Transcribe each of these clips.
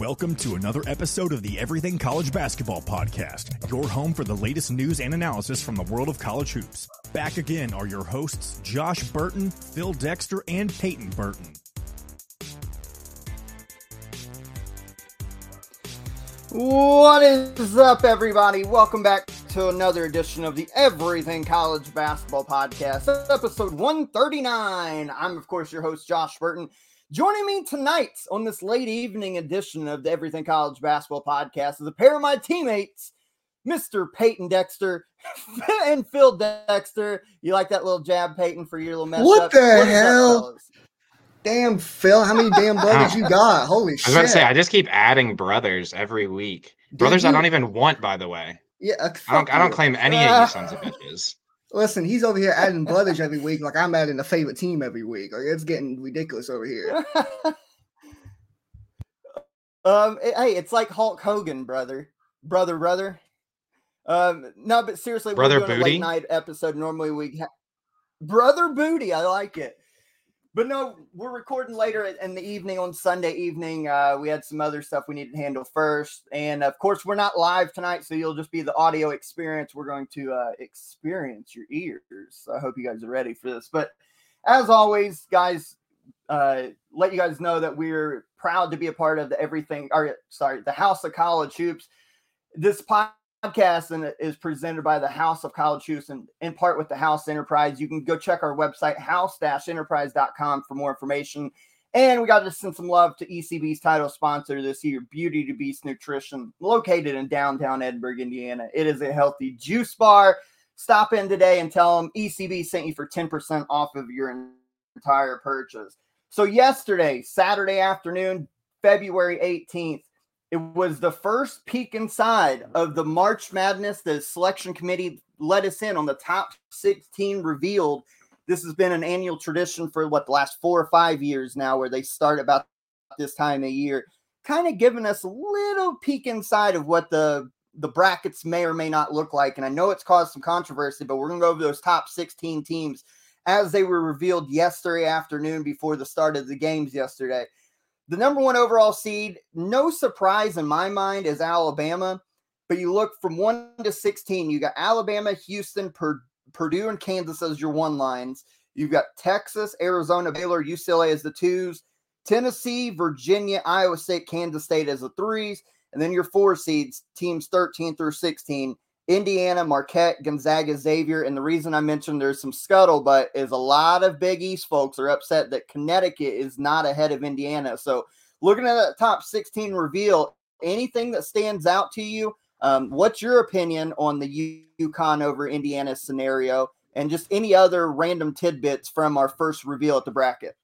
Welcome to another episode of the Everything College Basketball Podcast, your home for the latest news and analysis from the world of college hoops. Back again are your hosts, Josh Burton, Phil Dexter, and Peyton Burton. What is up, everybody? Welcome back to another edition of the Everything College Basketball Podcast, episode 139. I'm, of course, your host, Josh Burton. Joining me tonight on this late evening edition of the Everything College Basketball Podcast is a pair of my teammates, Mr. Peyton Dexter and Phil Dexter. You like that little jab, Peyton, for your little mess What up? the is up, hell? Damn, Phil, how many damn brothers you got? Holy shit. I was shit! about to say, I just keep adding brothers every week. Brothers I don't even want, by the way. yeah, uh, I don't. I don't claim any of you sons of bitches. Listen, he's over here adding brothers every week, like I'm adding a favorite team every week. Like it's getting ridiculous over here. um, it- hey, it's like Hulk Hogan, brother, brother, brother. Um, no, but seriously, Brother we're doing a Booty? late night episode. Normally, we ha- brother booty. I like it. But no, we're recording later in the evening on Sunday evening. Uh, we had some other stuff we needed to handle first, and of course, we're not live tonight, so you'll just be the audio experience. We're going to uh, experience your ears. I hope you guys are ready for this. But as always, guys, uh, let you guys know that we're proud to be a part of the everything, or sorry, the House of College Hoops. This podcast and is presented by the House of College Hoops and in part with the House Enterprise. You can go check our website, house-enterprise.com for more information. And we got to send some love to ECB's title sponsor this year, Beauty to Beast Nutrition, located in downtown Edinburgh, Indiana. It is a healthy juice bar. Stop in today and tell them ECB sent you for 10% off of your entire purchase. So, yesterday, Saturday afternoon, February 18th, it was the first peek inside of the March Madness. The selection committee let us in on the top 16 revealed. This has been an annual tradition for what the last four or five years now, where they start about this time of year, kind of giving us a little peek inside of what the the brackets may or may not look like. And I know it's caused some controversy, but we're gonna go over those top 16 teams as they were revealed yesterday afternoon before the start of the games yesterday. The number one overall seed, no surprise in my mind, is Alabama. But you look from one to 16, you got Alabama, Houston, Pur- Purdue, and Kansas as your one lines. You've got Texas, Arizona, Baylor, UCLA as the twos, Tennessee, Virginia, Iowa State, Kansas State as the threes. And then your four seeds, teams 13 through 16, Indiana, Marquette, Gonzaga, Xavier. And the reason I mentioned there's some scuttlebutt is a lot of Big East folks are upset that Connecticut is not ahead of Indiana. So looking at that top 16 reveal, anything that stands out to you, um, what's your opinion on the UConn over Indiana scenario and just any other random tidbits from our first reveal at the bracket?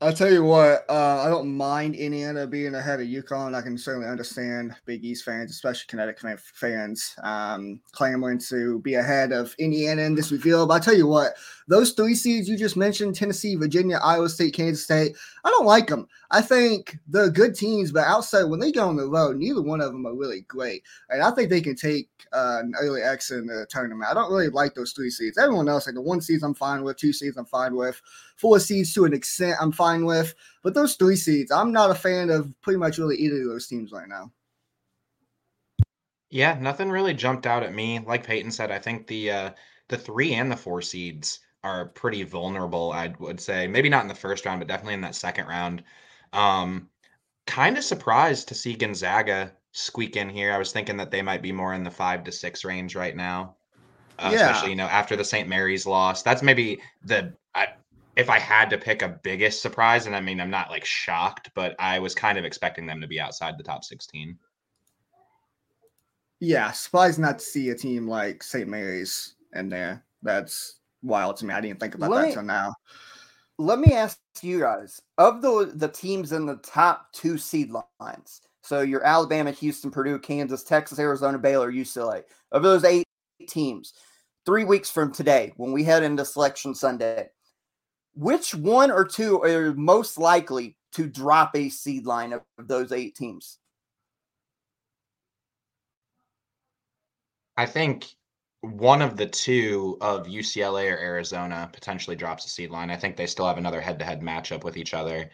I'll tell you what, uh, I don't mind Indiana being ahead of UConn. I can certainly understand Big East fans, especially Connecticut fans, um, clamoring to be ahead of Indiana in this reveal. But I tell you what, those three seeds you just mentioned Tennessee, Virginia, Iowa State, Kansas State I don't like them. I think they're good teams, but outside when they go on the road, neither one of them are really great. And I think they can take uh, an early exit in the tournament. I don't really like those three seeds. Everyone else, like the one seeds, I'm fine with. Two seeds, I'm fine with. Four seeds to an extent, I'm fine with. But those three seeds, I'm not a fan of pretty much really either of those teams right now. Yeah, nothing really jumped out at me. Like Peyton said, I think the uh, the three and the four seeds are pretty vulnerable. I would say maybe not in the first round, but definitely in that second round. Um, kind of surprised to see Gonzaga squeak in here. I was thinking that they might be more in the five to six range right now. Uh, Yeah. Especially, you know, after the St. Mary's loss. That's maybe the if I had to pick a biggest surprise, and I mean, I'm not like shocked, but I was kind of expecting them to be outside the top 16. Yeah, surprised not to see a team like St. Mary's in there. That's wild to me. I didn't think about Let that me- till now. let me ask you guys of the the teams in the top two seed lines so your alabama houston purdue kansas texas arizona baylor ucla of those eight teams three weeks from today when we head into selection sunday which one or two are most likely to drop a seed line of those eight teams I think one of the two of UCLA or Arizona potentially drops a seed line. I think they still have another head-to-head matchup with each other.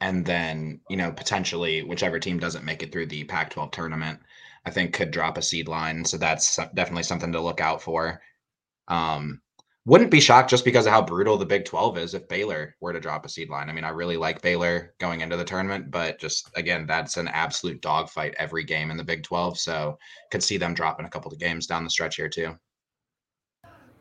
and then you know potentially whichever team doesn't make it through the Pac-12 tournament, I think could drop a seed line. So that's definitely something to look out for. Um, wouldn't be shocked just because of how brutal the Big 12 is if Baylor were to drop a seed line. I mean, I really like Baylor going into the tournament, but just again, that's an absolute dogfight every game in the Big 12. So could see them dropping a couple of games down the stretch here too.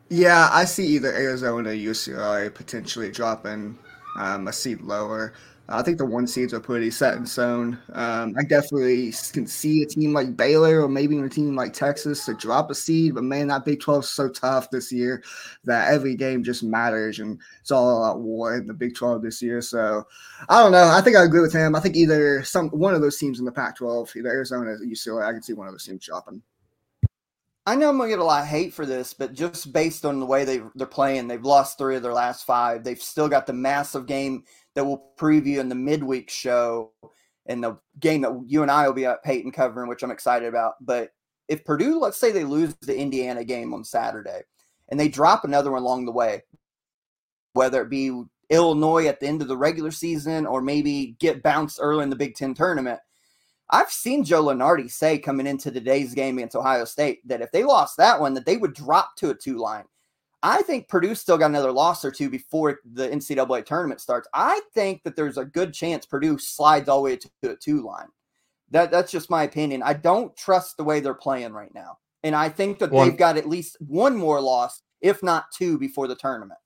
Yeah, I see either Arizona, or UCLA potentially dropping um, a seed lower. I think the one seeds are pretty set in stone. Um, I definitely can see a team like Baylor or maybe a team like Texas to drop a seed, but man, that Big 12 is so tough this year that every game just matters and it's all out war in the Big 12 this year. So I don't know. I think I agree with him. I think either some one of those teams in the Pac 12, either Arizona or UCLA, I can see one of those teams dropping. I know I'm gonna get a lot of hate for this, but just based on the way they they're playing, they've lost three of their last five. They've still got the massive game that we'll preview in the midweek show and the game that you and I will be at Peyton covering, which I'm excited about. But if Purdue, let's say they lose the Indiana game on Saturday and they drop another one along the way, whether it be Illinois at the end of the regular season or maybe get bounced early in the Big Ten tournament, I've seen Joe Lunardi say coming into today's game against Ohio State that if they lost that one, that they would drop to a two line. I think Purdue still got another loss or two before the NCAA tournament starts. I think that there's a good chance Purdue slides all the way to a two line. That that's just my opinion. I don't trust the way they're playing right now, and I think that they've got at least one more loss, if not two, before the tournament.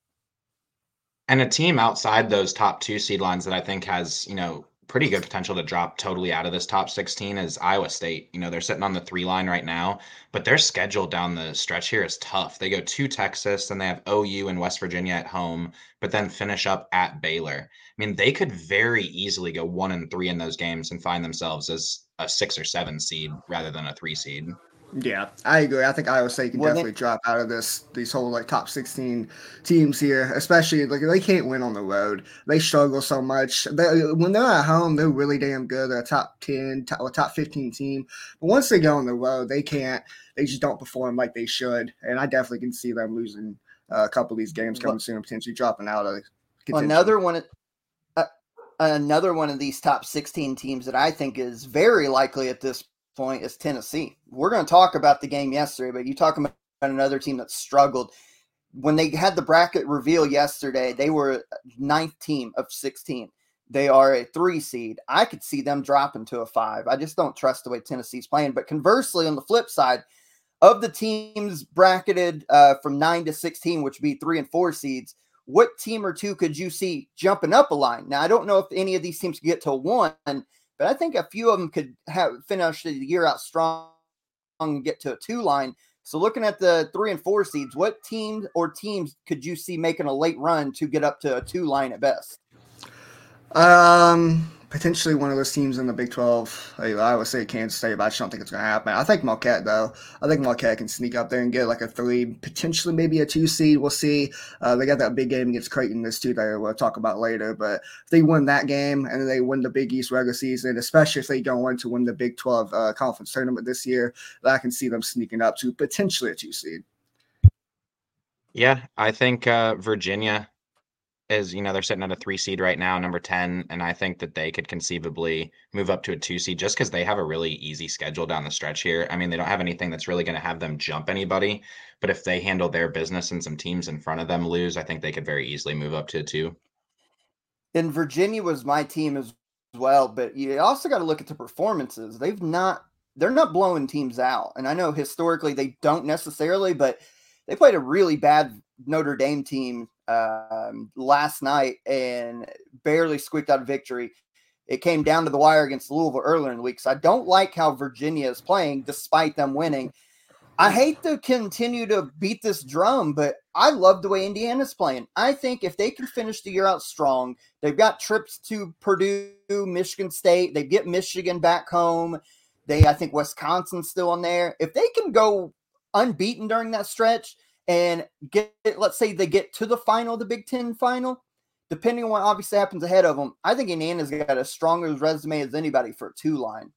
And a team outside those top two seed lines that I think has you know pretty good potential to drop totally out of this top 16 is Iowa State. You know, they're sitting on the three line right now, but their schedule down the stretch here is tough. They go to Texas, then they have OU and West Virginia at home, but then finish up at Baylor. I mean, they could very easily go one and three in those games and find themselves as a six or seven seed rather than a three seed. Yeah, I agree. I think Iowa State can well, definitely they, drop out of this these whole like top sixteen teams here, especially like they can't win on the road. They struggle so much. They, when they're at home, they're really damn good. They're a top ten, top, top fifteen team. But once they go on the road, they can't. They just don't perform like they should. And I definitely can see them losing uh, a couple of these games coming well, soon, potentially dropping out of. Contention. Another one. Uh, another one of these top 16 teams that I think is very likely at this point is Tennessee. We're going to talk about the game yesterday, but you talk about another team that struggled. When they had the bracket reveal yesterday, they were ninth team of 16. They are a three seed. I could see them dropping to a five. I just don't trust the way Tennessee's playing. But conversely, on the flip side, of the teams bracketed uh, from nine to 16, which would be three and four seeds, what team or two could you see jumping up a line? Now, I don't know if any of these teams get to one, but I think a few of them could have finish the year out strong and get to a two line. So looking at the three and four seeds, what team or teams could you see making a late run to get up to a two line at best? Um, potentially one of those teams in the Big 12. I would say Kansas State, but I just don't think it's going to happen. I think Marquette, though. I think Marquette can sneak up there and get like a three, potentially maybe a two seed. We'll see. Uh, they got that big game against Creighton this that we'll talk about later. But if they win that game and they win the Big East regular season, especially if they go on to win the Big 12 uh, conference tournament this year, I can see them sneaking up to potentially a two seed. Yeah, I think uh, Virginia is you know they're sitting at a three seed right now, number ten, and I think that they could conceivably move up to a two seed just because they have a really easy schedule down the stretch here. I mean, they don't have anything that's really going to have them jump anybody, but if they handle their business and some teams in front of them lose, I think they could very easily move up to a two. And Virginia was my team as well, but you also got to look at the performances. They've not they're not blowing teams out, and I know historically they don't necessarily, but they played a really bad Notre Dame team um, last night and barely squeaked out a victory. It came down to the wire against Louisville earlier in the week. So I don't like how Virginia is playing despite them winning. I hate to continue to beat this drum, but I love the way Indiana's playing. I think if they can finish the year out strong, they've got trips to Purdue, Michigan State, they get Michigan back home. They, I think Wisconsin's still in there. If they can go unbeaten during that stretch, and get let's say they get to the final, the Big Ten final, depending on what obviously happens ahead of them, I think Indiana's got a stronger resume as anybody for a two line.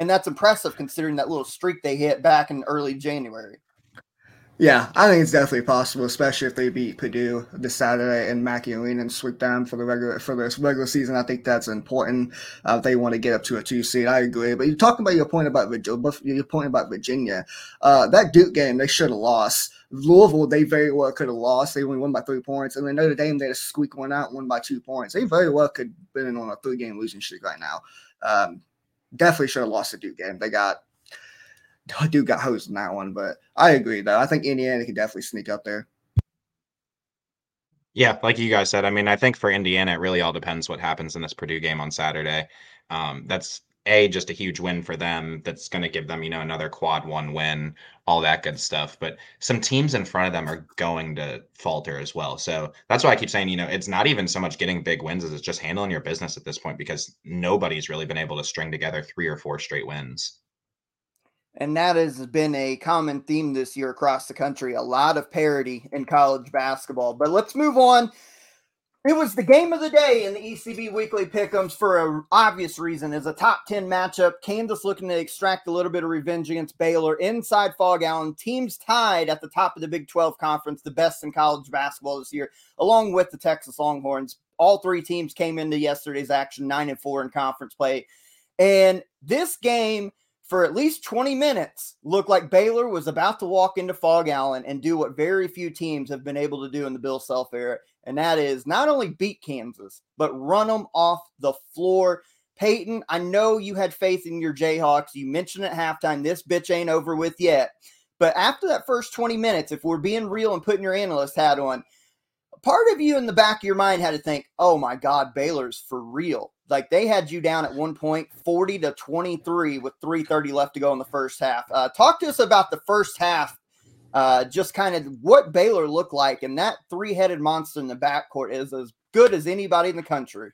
And that's impressive considering that little streak they hit back in early January. Yeah, I think it's definitely possible, especially if they beat Purdue this Saturday and Mackey and sweep them for the regular for the regular season. I think that's important. Uh, if they want to get up to a two seed, I agree. But you're talking about your point about your point about Virginia. Uh, that Duke game, they should have lost. Louisville, they very well could have lost. They only won by three points, and then Notre Dame, they had to squeak one out, won by two points. They very well could have been on a three game losing streak right now. Um, definitely should have lost the Duke game. They got Duke got hosed in that one, but I agree though. I think Indiana could definitely sneak up there. Yeah, like you guys said, I mean, I think for Indiana, it really all depends what happens in this Purdue game on Saturday. Um, that's a just a huge win for them. That's going to give them, you know, another quad one win, all that good stuff. But some teams in front of them are going to falter as well. So that's why I keep saying, you know, it's not even so much getting big wins as it's just handling your business at this point because nobody's really been able to string together three or four straight wins. And that has been a common theme this year across the country. A lot of parity in college basketball. But let's move on. It was the game of the day in the ECB Weekly Pickums for an obvious reason. As a top 10 matchup, Kansas looking to extract a little bit of revenge against Baylor inside Phog Allen. Teams tied at the top of the Big 12 conference, the best in college basketball this year, along with the Texas Longhorns. All three teams came into yesterday's action 9 and 4 in conference play. And this game – for at least 20 minutes looked like Baylor was about to walk into Phog Allen and do what very few teams have been able to do in the Bill Self era. And that is not only beat Kansas, but run them off the floor. Peyton, I know you had faith in your Jayhawks. You mentioned at halftime, this bitch ain't over with yet. But after that first 20 minutes, if we're being real and putting your analyst hat on, part of you in the back of your mind had to think, oh my God, Baylor's for real. Like they had you down at one point, 40 to 23 with 330 left to go in the first half. Uh, talk to us about the first half, uh, just kind of what Baylor looked like. And that three headed monster in the backcourt is as good as anybody in the country.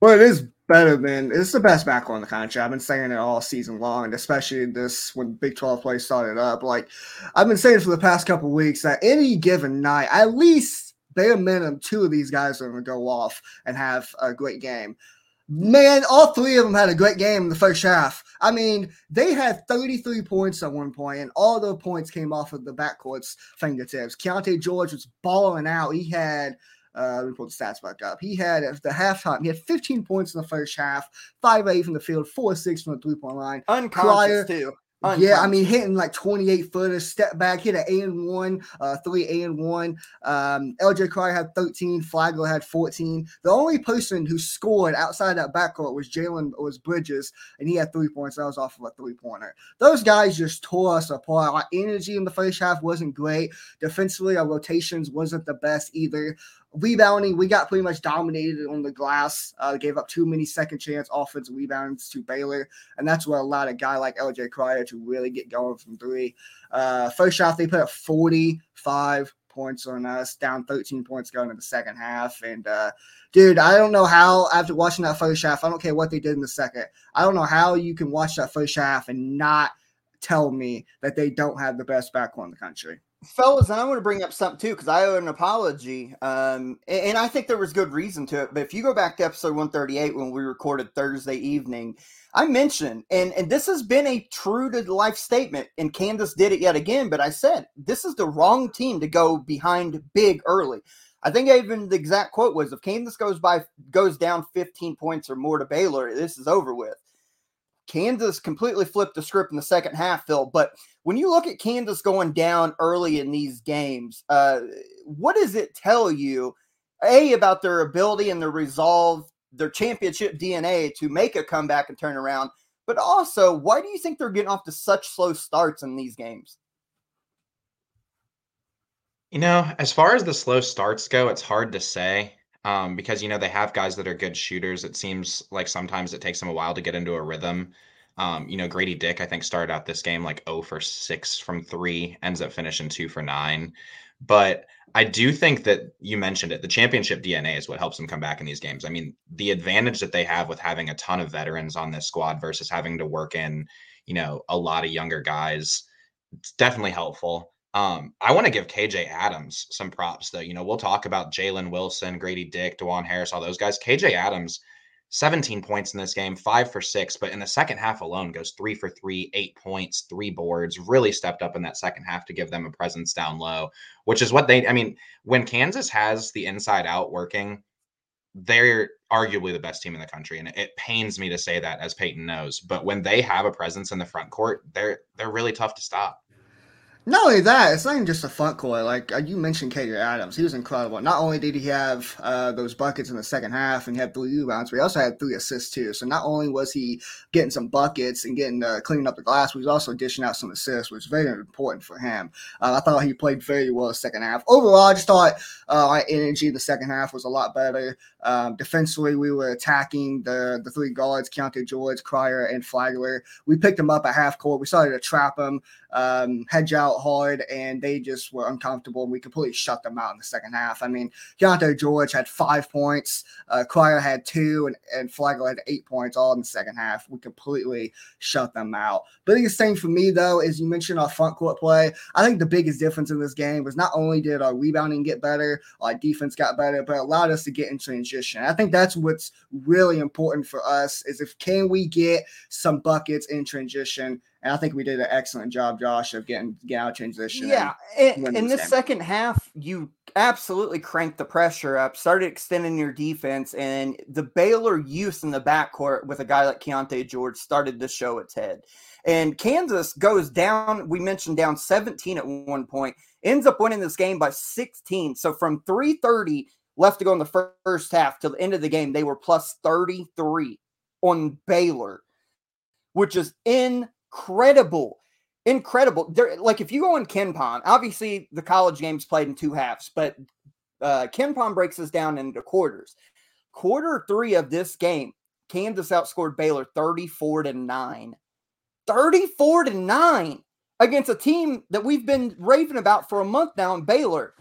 Well, it is better than it's the best backcourt in the country. I've been saying it all season long, and especially this when Big 12 play started up. Like I've been saying for the past couple weeks that any given night, at least bare minimum, two of these guys are going to go off and have a great game. Man, all three of them had a great game in the first half. I mean, they had 33 points at one point, and all the points came off of the backcourt's fingertips. Keyonte George was balling out. He had uh, let me pull the stats back up. He had at the halftime, he had 15 points in the first half, 5 8 from the field, 4 6 from the three point line. Unconscious, Cryer, too. Yeah, I mean, hitting like 28 footers, step back, hit an A and one, uh, three A and one. Um, LJ Cryer had 13, Flagler had 14. The only person who scored outside that backcourt was Jalen was Bridges, and he had three points. That was off of a three pointer. Those guys just tore us apart. Our energy in the first half wasn't great. Defensively, our rotations wasn't the best either rebounding, we got pretty much dominated on the glass. Uh, gave up too many second chance offensive rebounds to Baylor, and that's what allowed a guy like LJ Cryer to really get going from three. Uh, first shot, they put up 45 points on us, down 13 points going into the second half. And uh, dude, I don't know how after watching that first half, I don't care what they did in the second. I don't know how you can watch that first half and not tell me that they don't have the best backcourt in the country fellas, I want to bring up something too because I owe an apology, um, and, and, I think there was good reason to it. But if you go back to episode one thirty eight when we recorded Thursday evening, I mentioned, and and this has been a true to life statement, and Kansas did it yet again. But I said this is the wrong team to go behind big early. I think even the exact quote was, "If Kansas goes by goes down fifteen points or more to Baylor, this is over with." Kansas completely flipped the script in the second half, Phil. But when you look at Kansas going down early in these games, uh, what does it tell you, A, about their ability and their resolve, their championship DNA to make a comeback and turn around? But also, why do you think they're getting off to such slow starts in these games? You know, as far as the slow starts go, it's hard to say um, because you know they have guys that are good shooters. It seems like sometimes it takes them a while to get into a rhythm. Um, you know, Grady Dick, I think, started out this game like 0 for 6 from three, ends up finishing 2 for 9. But I do think that you mentioned it. The championship DNA is what helps them come back in these games. I mean, the advantage that they have with having a ton of veterans on this squad versus having to work in, you know, a lot of younger guys, it's definitely helpful. Um, I want to give KJ Adams some props though. You know, we'll talk about Jalen Wilson, Grady Dick, Dajuan Harris, all those guys. KJ Adams 17 points in this game, five for six, but in the second half alone goes three for three, eight points, three boards, really stepped up in that second half to give them a presence down low, which is what they, I mean, when Kansas has the inside out working, they're arguably the best team in the country. And it pains me to say that as Peyton knows, but when they have a presence in the front court, they're, they're really tough to stop. Not only that, it's not even just a front court. Like uh, you mentioned, KJ Adams, he was incredible. Not only did he have uh, those buckets in the second half and he had three rebounds, but he also had three assists too. So not only was he getting some buckets and getting uh, cleaning up the glass, but he was also dishing out some assists, which was very important for him. Uh, I thought he played very well the second half. Overall, I just thought uh, our energy in the second half was a lot better. Um, defensively, we were attacking the the three guards, Keyonte George, Cryer, and Flagler. We picked them up at half court. We started to trap them um, hedge out hard, and they just were uncomfortable. We completely shut them out in the second half. I mean, Keyonte George had five points, uh, Cryer had two, and, and Flagler had eight points all in the second half. We completely shut them out. But the biggest thing for me, though, is you mentioned our front court play. I think the biggest difference in this game was not only did our rebounding get better, our defense got better, but it allowed us to get in transition. I think that's what's really important for us is if can we get some buckets in transition and I think we did an excellent job, Josh, of getting getting out transition. Yeah, in, in this second half, you absolutely cranked the pressure up, started extending your defense, and the Baylor use in the backcourt with a guy like Keyonte George started to show its head. And Kansas goes down. We mentioned down 17 at one point, ends up winning this game by 16. So from 3:30 left to go in the first half to the end of the game, they were plus 33 on Baylor, which is in incredible, incredible. Like if you go on KenPom, obviously the college game's played in two halves, but uh, KenPom breaks this down into quarters. Quarter three of this game, Kansas outscored Baylor 34 to 9. 34 to 9 against a team that we've been raving about for a month now in Baylor.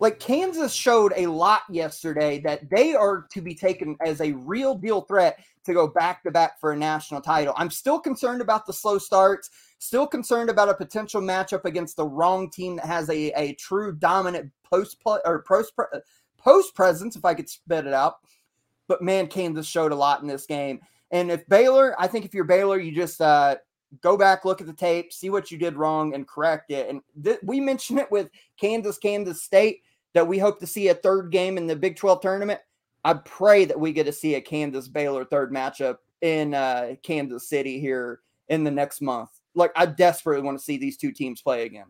Like Kansas showed a lot yesterday that they are to be taken as a real deal threat to go back to back for a national title. I'm still concerned about the slow starts, still concerned about a potential matchup against the wrong team that has a, a true dominant post or post post presence, if I could spit it out. But man, Kansas showed a lot in this game. And if Baylor, I think if you're Baylor, you just uh, go back, look at the tape, see what you did wrong, and correct it. And th- we mentioned it with Kansas, Kansas State that we hope to see a third game in the Big 12 tournament. I pray that we get to see a Kansas Baylor third matchup in uh, Kansas City here in the next month. Like, I desperately want to see these two teams play again.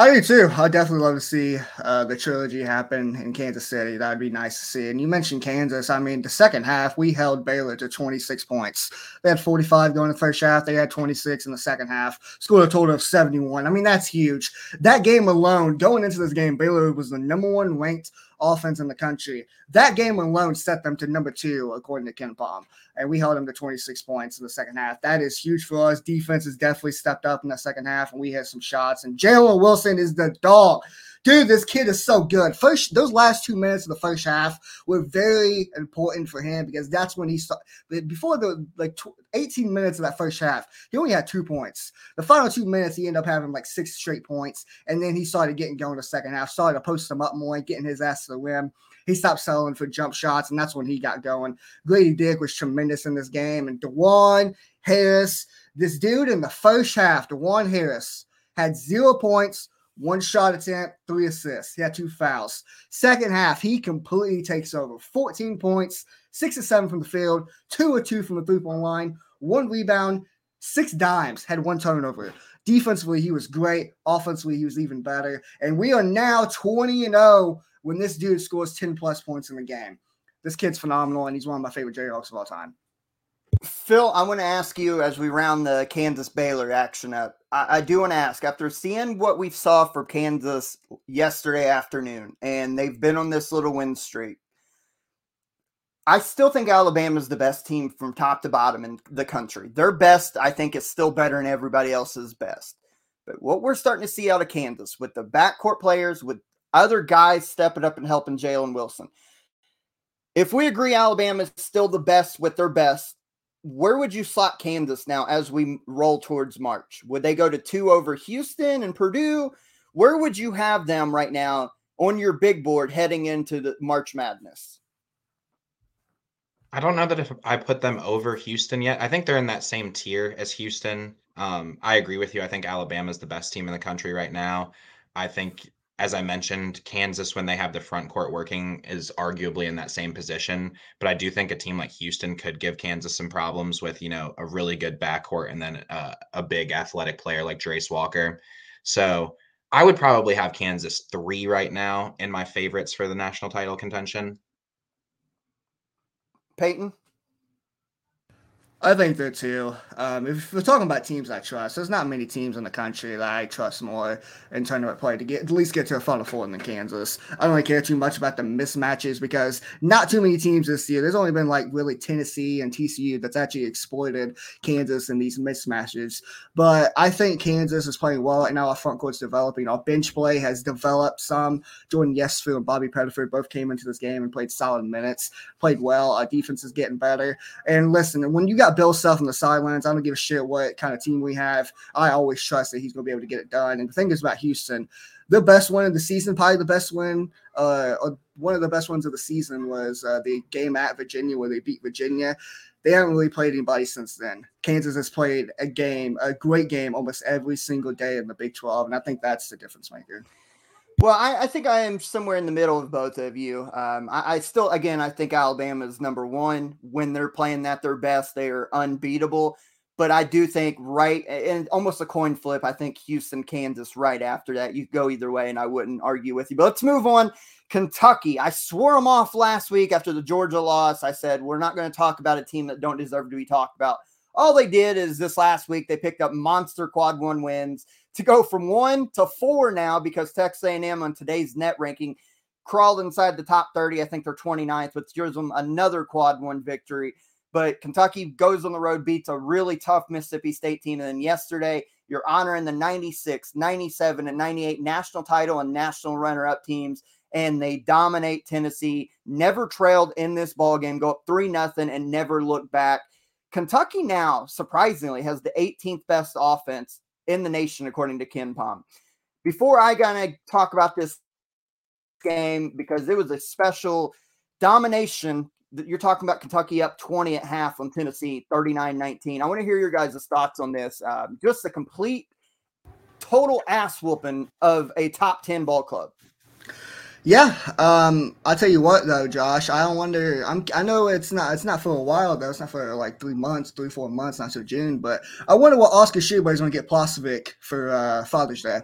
I do too. I'd definitely love to see uh, the trilogy happen in Kansas City. That'd be nice to see. And you mentioned Kansas. I mean, the second half, we held Baylor to 26 points. They had 45 going in the first half. They had 26 in the second half. Scored a total of 71. I mean, that's huge. That game alone, going into this game, Baylor was the number one ranked offense in the country. That game alone set them to number two, according to KenPom. And we held them to 26 points in the second half. That is huge for us. Defense has definitely stepped up in the second half, and we had some shots. And Jalen Wilson is the dog. Dude, this kid is so good. First, those last two minutes of the first half were very important for him because that's when he started. Before the like 18 minutes of that first half, he only had two points. The final two minutes, he ended up having like six straight points, and then he started getting going the second half. Started to post him up more and getting his ass to the rim. He stopped selling for jump shots, and that's when he got going. Grady Dick was tremendous in this game, and Dajuan Harris, this dude in the first half, Dajuan Harris had zero points one shot attempt, three assists. He had two fouls. Second half, he completely takes over. 14 points, six or seven from the field, two or two from the three point line, one rebound, six dimes, had one turnover. Defensively, he was great. Offensively, he was even better. And we are now 20 and 0 when this dude scores 10 plus points in the game. This kid's phenomenal, and he's one of my favorite Jayhawks of all time. Phil, I want to ask you as we round the Kansas Baylor action up. I, I do want to ask after seeing what we saw for Kansas yesterday afternoon, and they've been on this little win streak. I still think Alabama is the best team from top to bottom in the country. Their best, I think, is still better than everybody else's best. But what we're starting to see out of Kansas with the backcourt players, with other guys stepping up and helping Jalen Wilson. If we agree Alabama is still the best with their best, where would you slot Kansas now as we roll towards March? Would they go to two over Houston and Purdue? Where would you have them right now on your big board heading into the March Madness? I don't know that if I put them over Houston yet. I think they're in that same tier as Houston. Um, I agree with you. I think Alabama is the best team in the country right now. I think, as I mentioned, Kansas, when they have the front court working, is arguably in that same position. But I do think a team like Houston could give Kansas some problems with, you know, a really good backcourt and then uh, a big athletic player like Jarace Walker. So I would probably have Kansas three right now in my favorites for the national title contention. Peyton? I think there too. Um, if we're talking about teams I trust, there's not many teams in the country that I trust more in tournament play to get at least get to a Final Four than Kansas. I don't really care too much about the mismatches because not too many teams this year. There's only been like really Tennessee and TCU that's actually exploited Kansas in these mismatches. But I think Kansas is playing well right now. Our front court's developing. Our bench play has developed some. Jordan Yesufu and Bobby Pettiford both came into this game and played solid minutes, played well. Our defense is getting better. And listen, when you got Bill Self on the sidelines. I don't give a shit what kind of team we have. I always trust that he's going to be able to get it done. And the thing is about Houston, the best win of the season, probably the best win, uh, one of the best ones of the season was uh, the game at Virginia where they beat Virginia. They haven't really played anybody since then. Kansas has played a game, a great game, almost every single day in the Big 12, and I think that's the difference maker. Well, I, I, think I am somewhere in the middle of both of you. Um, I, I, still, again, I think Alabama is number one. When they're playing at their best, they are unbeatable. But I do think right and almost a coin flip. I think Houston, Kansas, right after that. You go either way, and I wouldn't argue with you. But let's move on. Kentucky. I swore them off last week after the Georgia loss. I said we're not going to talk about a team that don't deserve to be talked about. All they did is this last week they picked up monster quad one wins to go from one to four now because Texas A&M on today's net ranking crawled inside the top 30. I think they're 29th, which gives them another quad one victory. But Kentucky goes on the road, beats a really tough Mississippi State team. And then yesterday, you're honoring the 96, 97, and 98 national title and national runner up teams. And they dominate Tennessee, never trailed in this ball game, go up 3 nothing, and never look back. Kentucky now, surprisingly, has the 18th best offense in the nation, according to KenPom. Before I gonna talk about this game because it was a special domination. You're talking about Kentucky up 20 at half on Tennessee, 39-19. I want to hear your guys' thoughts on this. Um, just a complete, total ass whooping of a top 10 ball club. Yeah, um, I'll tell you what though, Josh. I don't wonder. I'm. I know it's not. It's not for a while though. It's not for like three months, three four months, not till June. But I wonder what Oscar Tshiebwe is going to get Plavsic for uh, Father's Day.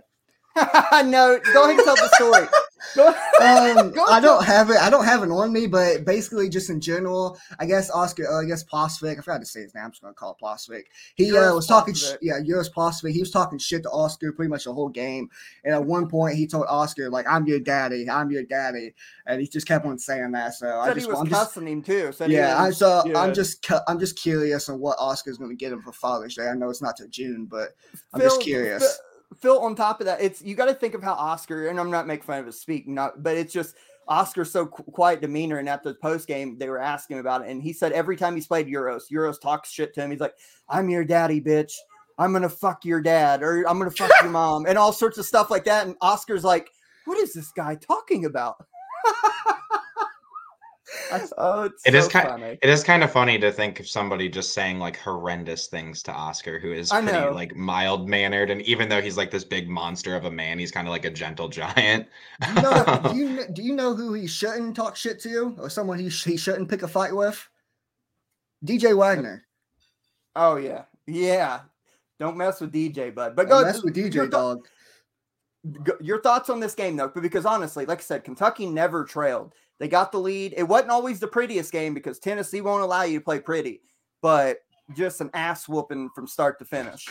no, go ahead and tell the story. um, I don't have it. I don't have it on me, but basically, just in general, I guess Oscar. Uh, I guess Plavsic. I forgot to say his name. I'm just gonna call it Plavsic. He uh, was talking. Sh- yeah, Uros Plavsic. He was talking shit to Oscar pretty much the whole game. And at one point, he told Oscar like, "I'm your daddy. I'm your daddy," and he just kept on saying that. So Said I just he was I'm cussing just, him too. Said yeah, was, I, so yeah. I'm just cu- I'm just curious on what Oscar's going to get him for Father's Day. I know it's not till June, but I'm Phil, just curious. Phil, Phil, on top of that, it's you got to think of how Oscar, and I'm not making fun of his speak, not, but it's just Oscar's so qu- quiet demeanor. And at the post game, they were asking about it, and he said every time he's played Uros, Uros talks shit to him. He's like, "I'm your daddy, bitch. I'm gonna fuck your dad, or I'm gonna fuck your mom," and all sorts of stuff like that. And Oscar's like, "What is this guy talking about?" oh, it's It so is kind. funny. It is kind of funny to think of somebody just saying like horrendous things to Oscar, who is I pretty know. like mild mannered, and even though he's like this big monster of a man, he's kind of like a gentle giant. Do you, know, do, you, do you know who he shouldn't talk shit to, or someone he, he shouldn't pick a fight with? DJ Wagner. Oh yeah, yeah. Don't mess with DJ, bud. But Don't go mess with your DJ th- dog. g- your thoughts on this game though because honestly like i said kentucky never trailed they got the lead it wasn't always the prettiest game because tennessee won't allow you to play pretty but just an ass whooping from start to finish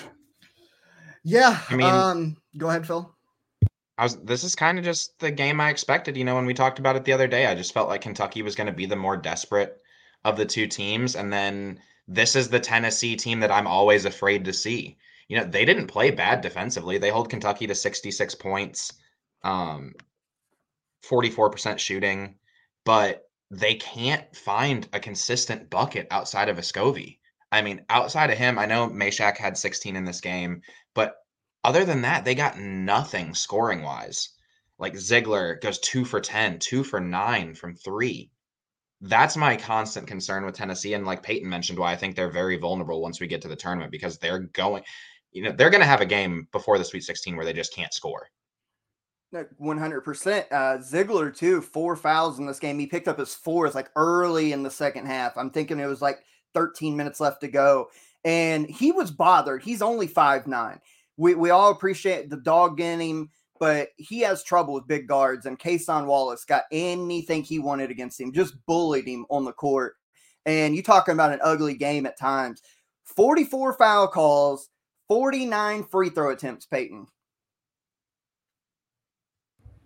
Yeah. I mean- um, go ahead, Phil. I was. This is kind of just the game I expected. You know, when we talked about it the other day, I just felt like Kentucky was going to be the more desperate of the two teams, and then this is the Tennessee team that I'm always afraid to see. You know, they didn't play bad defensively. They hold Kentucky to 66 points, um, 44% shooting, but they can't find a consistent bucket outside of Vescovi. I mean, outside of him, I know Mashack had 16 in this game, but other than that, they got nothing scoring wise. Like Zeigler goes two for 10, two for nine from three. that's my constant concern with Tennessee. And like Peyton mentioned, why I think they're very vulnerable once we get to the tournament because they're going, you know, they're going to have a game before the Sweet 16 where they just can't score. 100%. Uh, Zeigler, too, four fouls in this game. He picked up his fourth like early in the second half. I'm thinking it was like 13 minutes left to go. And he was bothered. He's only five nine. We, we all appreciate the dog in him, but he has trouble with big guards. And Cason Wallace got anything he wanted against him, just bullied him on the court. And you talking about an ugly game at times. 44 foul calls, 49 free throw attempts, Peyton.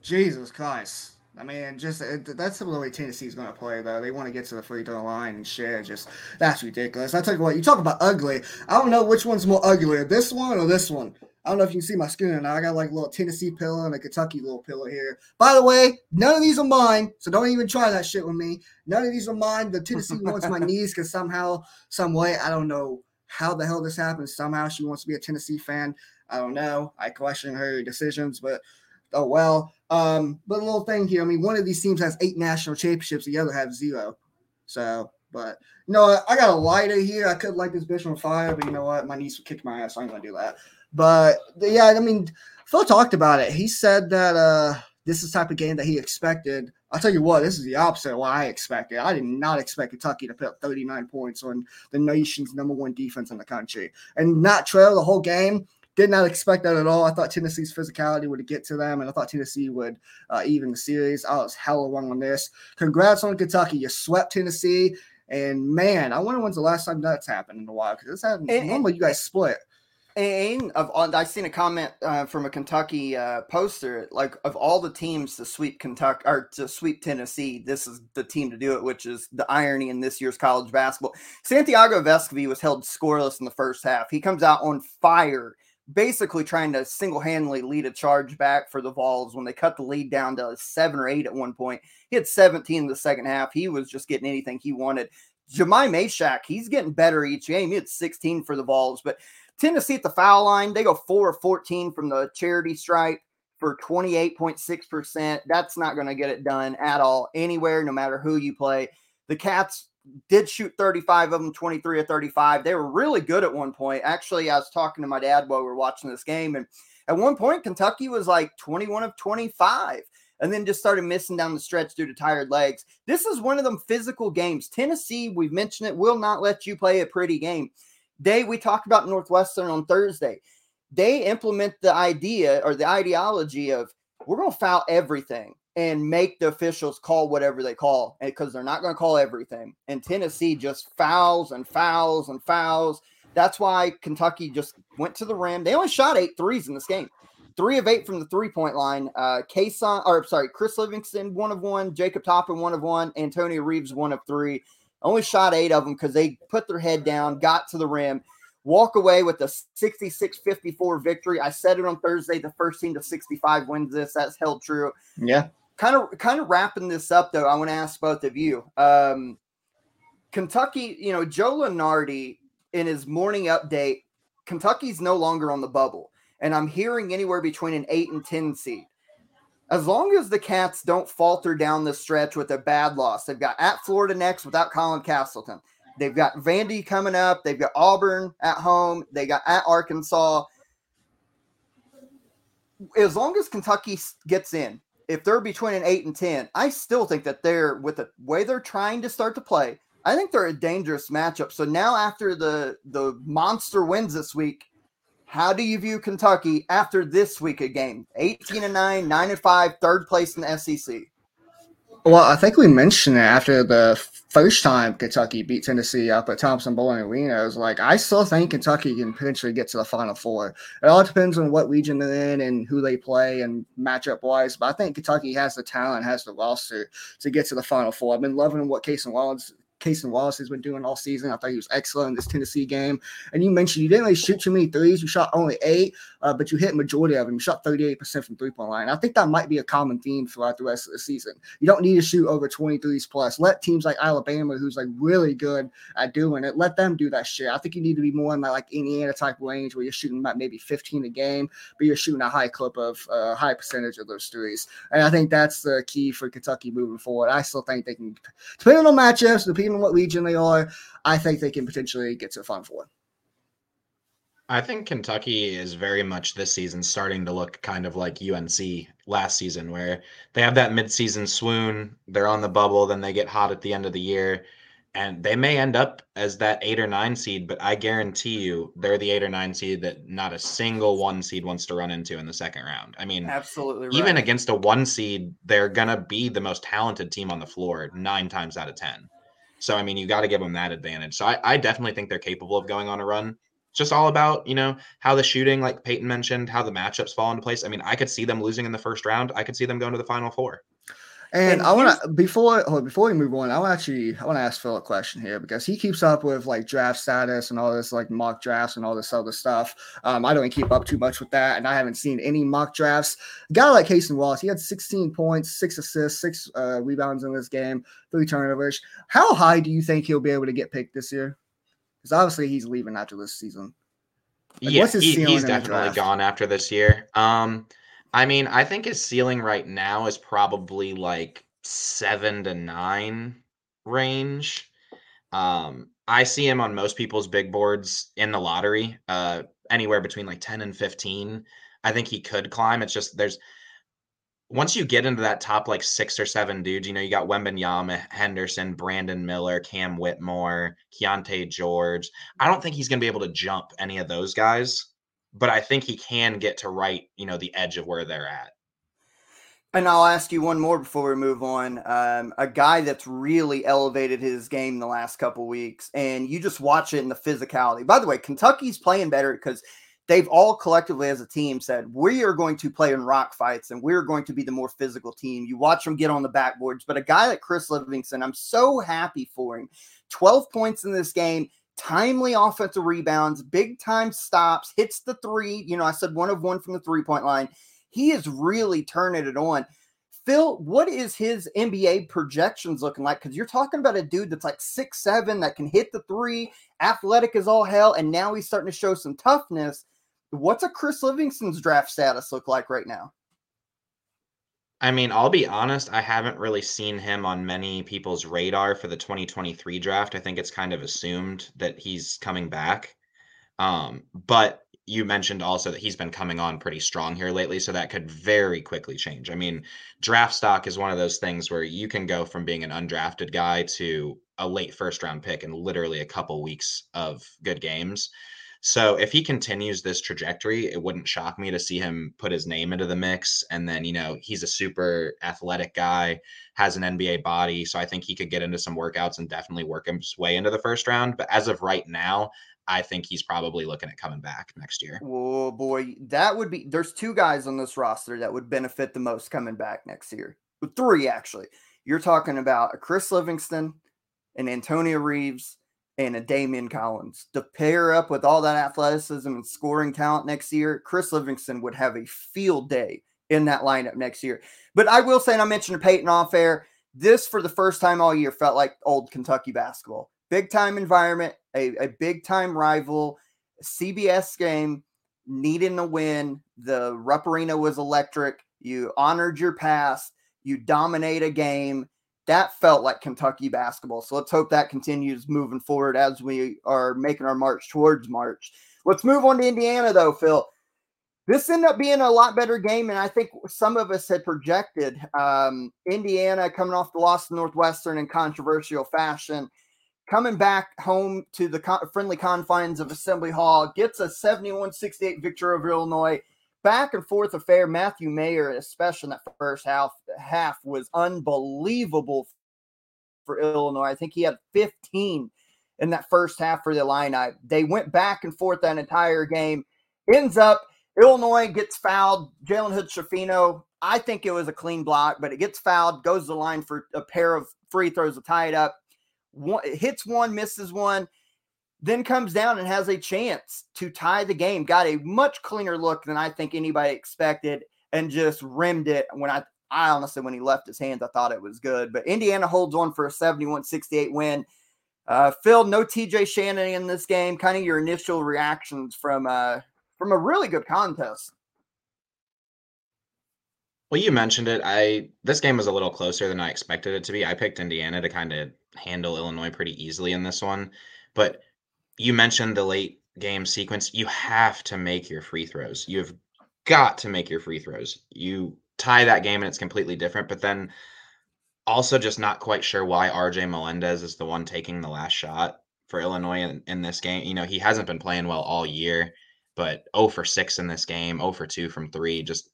Jesus Christ. I mean, just uh, that's the way Tennessee's going to play, though. They want to get to the free throw line and shit. Just that's ridiculous. I tell you what, you talk about ugly. I don't know which one's more uglier, this one or this one. I don't know if you can see my screen now. I got like a little Tennessee pillow and a Kentucky little pillow here. By the way, none of these are mine, so don't even try that shit with me. None of these are mine. The Tennessee wants my niece because somehow, some way, I don't know how the hell this happened. Somehow she wants to be a Tennessee fan. I don't know. I question her decisions, but oh well. Um, but a little thing here. I mean, one of these teams has eight national championships, the other has zero. So, but you know, I got a lighter here. I could light this bitch on fire, but you know what? My niece would kick my ass. So I'm gonna do that. But yeah, I mean, Phil talked about it. He said that uh this is the type of game that he expected. I'll tell you what, this is the opposite of what I expected. I did not expect Kentucky to put up 39 points on the nation's number one defense in the country and not trail the whole game. Did not expect that at all. I thought Tennessee's physicality would get to them, and I thought Tennessee would uh, even the series. I was hella wrong on this. Congrats on Kentucky. You swept Tennessee, and man, I wonder when's the last time that's happened in a while because it's happened. Normally, you guys split. And of all, I seen a comment uh, from a Kentucky uh, poster, like of all the teams to sweep Kentucky or to sweep Tennessee, this is the team to do it, which is the irony in this year's college basketball. Santiago Vescovi was held scoreless in the first half. He comes out on fire basically trying to single-handedly lead a charge back for the Vols when they cut the lead down to seven or eight at one point. He had 17 in the second half. He was just getting anything he wanted. Jahmai Mashack, he's getting better each game. He had 16 for the Vols, but Tennessee at the foul line, they go four of 14 from the charity stripe for 28.6%. That's not going to get it done at all, anywhere, no matter who you play. The Cats did shoot 35 of them, 23 or 35. They were really good at one point. Actually, I was talking to my dad while we were watching this game, and at one point, Kentucky was like 21 of 25 and then just started missing down the stretch due to tired legs. This is one of them physical games. Tennessee, we've mentioned it, will not let you play a pretty game. They we talked about Northwestern on Thursday. They implement the idea or the ideology of we're going to foul everything and make the officials call whatever they call because they're not going to call everything. And Tennessee just fouls and fouls and fouls. That's why Kentucky just went to the rim. They only shot eight threes in this game. Three of eight from the three point line. Uh, Kason, or sorry, Chris Livingston, one of one. Jacob Toppin, one of one. Antonio Reeves, one of three. Only shot eight of them because they put their head down, got to the rim, walk away with a 66 54 victory. I said it on Thursday. The first team to 65 wins this. That's held true. Yeah kind of kind of wrapping this up though, I want to ask both of you. Um, Kentucky, you know, Joe Lunardi in his morning update, Kentucky's no longer on the bubble, and I'm hearing anywhere between an eight and ten seed. As long as the Cats don't falter down the stretch with a bad loss, they've got at Florida next without Colin Castleton. They've got Vandy coming up. They've got Auburn at home. They got at Arkansas. As long as Kentucky gets in, if they're between an eight and ten, I still think that they're with the way they're trying to start to play. I think they're a dangerous matchup. So now after the the monster wins this week, how do you view Kentucky after this week of game? 18 and 9, 9 and 5, third place in the SEC. Well, I think we mentioned it after the first time Kentucky beat Tennessee up at Thompson Boling Arena. It was like I still think Kentucky can potentially get to the Final Four. It all depends on what region they're in and who they play and matchup wise. But I think Kentucky has the talent, has the roster to get to the Final Four. I've been loving what Cason Wallace Cason Wallace has been doing all season. I thought he was excellent in this Tennessee game. And you mentioned you didn't really shoot too many threes. You shot only eight, uh, but you hit majority of them. You shot 38% from three point line. I think that might be a common theme throughout the rest of the season. You don't need to shoot over 23s plus. Let teams like Alabama, who's like really good at doing it, let them do that shit. I think you need to be more in that like Indiana type range where you're shooting about maybe 15 a game, but you're shooting a high clip of a uh, high percentage of those threes. And I think that's the key for Kentucky moving forward. I still think they can, depending on matchups, depending on what region they are, I think they can potentially get to a Final Four. I think Kentucky is very much this season starting to look kind of like UNC last season, where they have that midseason swoon. They're on the bubble, then they get hot at the end of the year, and they may end up as that eight or nine seed. But I guarantee you, they're the eight or nine seed that not a single one seed wants to run into in the second round. I mean, absolutely, right. even against a one seed, they're gonna be the most talented team on the floor nine times out of ten. So I mean, you got to give them that advantage. So I, I definitely think they're capable of going on a run. It's just all about you know how the shooting like peyton mentioned how the matchups fall into place. I mean i could see them losing in the first round. I could see them going to the final four and, and I want to before before we move on, I want actually I want to ask Phil a question here because he keeps up with like draft status and all this like mock drafts and all this other stuff. Um, I don't keep up too much with that, and I haven't seen any mock drafts. A guy like Cason Wallace, he had 16 points, six assists, six uh, rebounds in this game, three turnovers. How high do you think he'll be able to get picked this year? Because obviously he's leaving after this season. Like, yeah, he, he's definitely gone after this year. Um, I mean, I think his ceiling right now is probably like seven to nine range. Um, I see him on most people's big boards in the lottery, uh, anywhere between like 10 and 15. I think he could climb. It's just there's once you get into that top like six or seven dudes, you know, you got Wembanyama, Henderson, Brandon Miller, Cam Whitmore, Keyonte George. I don't think he's going to be able to jump any of those guys, but I think he can get to right, you know, the edge of where they're at. And I'll ask you one more before we move on. Um, a guy that's really elevated his game the last couple weeks, and you just watch it in the physicality. By the way, Kentucky's playing better because – they've all collectively as a team said we are going to play in rock fights and we're going to be the more physical team you watch them get on the backboards but a guy like chris livingston i'm so happy for him 12 points in this game timely offensive rebounds big time stops hits the three you know i said one of one from the three point line he is really turning it on Phil, what is his NBA projections looking like? Because you're talking about a dude that's like six seven that can hit the three, athletic as all hell, and now he's starting to show some toughness. What's a Chris Livingston's draft status look like right now? I mean, I'll be honest, I haven't really seen him on many people's radar for the 2023 draft. I think it's kind of assumed that he's coming back. Um, but you mentioned also that he's been coming on pretty strong here lately, so that could very quickly change. I mean, draft stock is one of those things where you can go from being an undrafted guy to a late first round pick in literally a couple weeks of good games. So if he continues this trajectory, it wouldn't shock me to see him put his name into the mix. And then, you know, he's a super athletic guy, has an NBA body. So I think he could get into some workouts and definitely work his way into the first round. But as of right now, I think he's probably looking at coming back next year. Oh boy, that would be there's two guys on this roster that would benefit the most coming back next year. Three actually. You're talking about a Chris Livingston, and Antonio Reeves, and a Daimion Collins to pair up with all that athleticism and scoring talent next year, Chris Livingston would have a field day in that lineup next year. But I will say, and I mentioned to Peyton off air, this for the first time all year felt like old Kentucky basketball. Big time environment, a, a big time rival, CBS game, needing to win. The Rupp Arena was electric. You honored your past. You dominate a game that felt like Kentucky basketball. So let's hope that continues moving forward as we are making our march towards March. Let's move on to Indiana, though, Phil. This ended up being a lot better game, and I think some of us had projected um, Indiana coming off the loss to Northwestern in controversial fashion, coming back home to the friendly confines of Assembly Hall, gets a 71 68 victory over Illinois back and forth affair. Matthew Mayer, especially in that first half, half was unbelievable for Illinois. I think he had 15 in that first half for the Illini. They went back and forth that entire game. Ends up Illinois gets fouled. Jalen Hood Schifino. I think it was a clean block, but it gets fouled, goes to the line for a pair of free throws to tie it up. one, hits one, misses one, then comes down and has a chance to tie the game. Got a much cleaner look than I think anybody expected and just rimmed it when I I honestly when he left his hands I thought it was good. But Indiana holds on for a 71-68 win. Uh, Phil, no TJ Shannon in this game. Kind of your initial reactions from uh from a really good contest. Well, you mentioned it. I this game was a little closer than I expected it to be. I picked Indiana to kind of handle Illinois pretty easily in this one, but you mentioned the late game sequence. You have to make your free throws. You've got to make your free throws. You tie that game and it's completely different. But then also just not quite sure why RJ Melendez is the one taking the last shot for Illinois in, in this game. You know, he hasn't been playing well all year, but 0 for 6 in this game, 0 for 2 from three. Just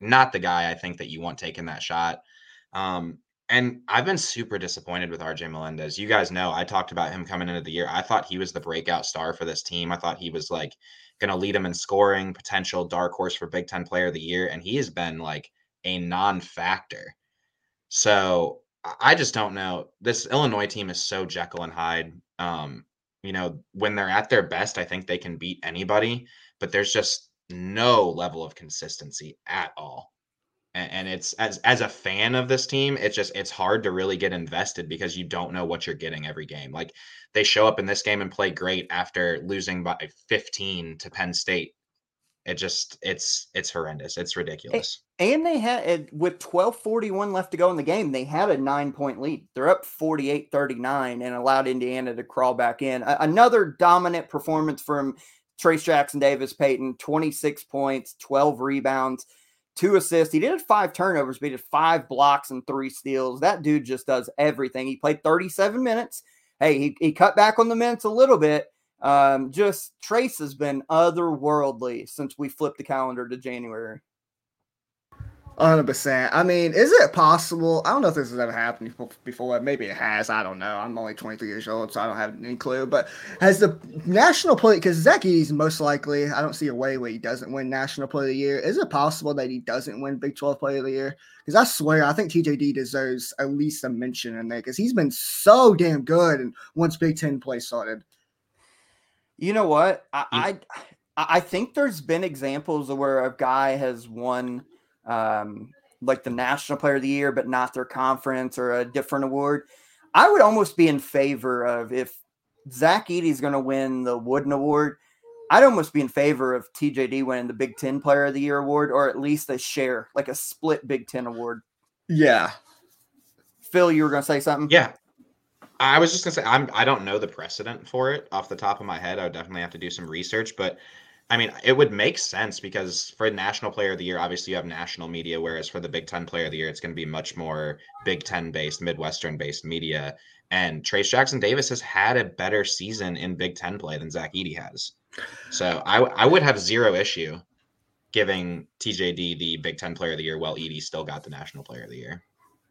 not the guy I think that you want taking that shot. Um, and I've been super disappointed with RJ Melendez. You guys know I talked about him coming into the year. I thought he was the breakout star for this team. I thought he was like going to lead them in scoring, potential dark horse for Big Ten Player of the Year, and he has been like a non-factor. So I just don't know. This Illinois team is so Jekyll and Hyde. Um, you know, when they're at their best, I think they can beat anybody, but there's just no level of consistency at all. And, and it's as as a fan of this team, it's just it's hard to really get invested because you don't know what you're getting every game. Like they show up in this game and play great after losing by 15 to Penn State. It just it's it's horrendous. It's ridiculous. And they had with 12:41 left to go in the game, they had a 9-point lead. They're up 48-39 and allowed Indiana to crawl back in. Another dominant performance from trace Jackson Davis Payton, 26 points, 12 rebounds, two assists. He did have five turnovers, but he did five blocks and three steals. That dude just does everything. He played 37 minutes. Hey, he, he cut back on the minutes a little bit. Um, just Trace has been otherworldly since we flipped the calendar to January. 100%. I mean, is it possible? I don't know if this has ever happened before. Maybe it has. I don't know. I'm only 23 years old, so I don't have any clue. But has the national play, because Zach Edey's most likely, I don't see a way where he doesn't win national play of the year. Is it possible that he doesn't win Big 12 play of the year? Because I swear, I think TJD deserves at least a mention in there because he's been so damn good and once Big 10 play started. You know what? I, I, I think there's been examples of where a guy has won um, like the National Player of the Year, but not their conference or a different award. I would almost be in favor of if Zach Edey's going to win the Wooden Award. I'd almost be in favor of TJD winning the Big Ten Player of the Year award, or at least a share, like a split Big Ten award. Yeah. Phil, you were going to say something? Yeah. I was just gonna say I'm I don't know the precedent for it off the top of my head. I would definitely have to do some research, but I mean, it would make sense because for National Player of the Year, obviously you have national media, whereas for the Big Ten Player of the Year, it's going to be much more Big Ten based, Midwestern based media. And Trace Jackson Davis has had a better season in Big Ten play than Zach Edey has. So I, I would have zero issue giving TJD the Big Ten Player of the Year while Edey still got the National Player of the Year.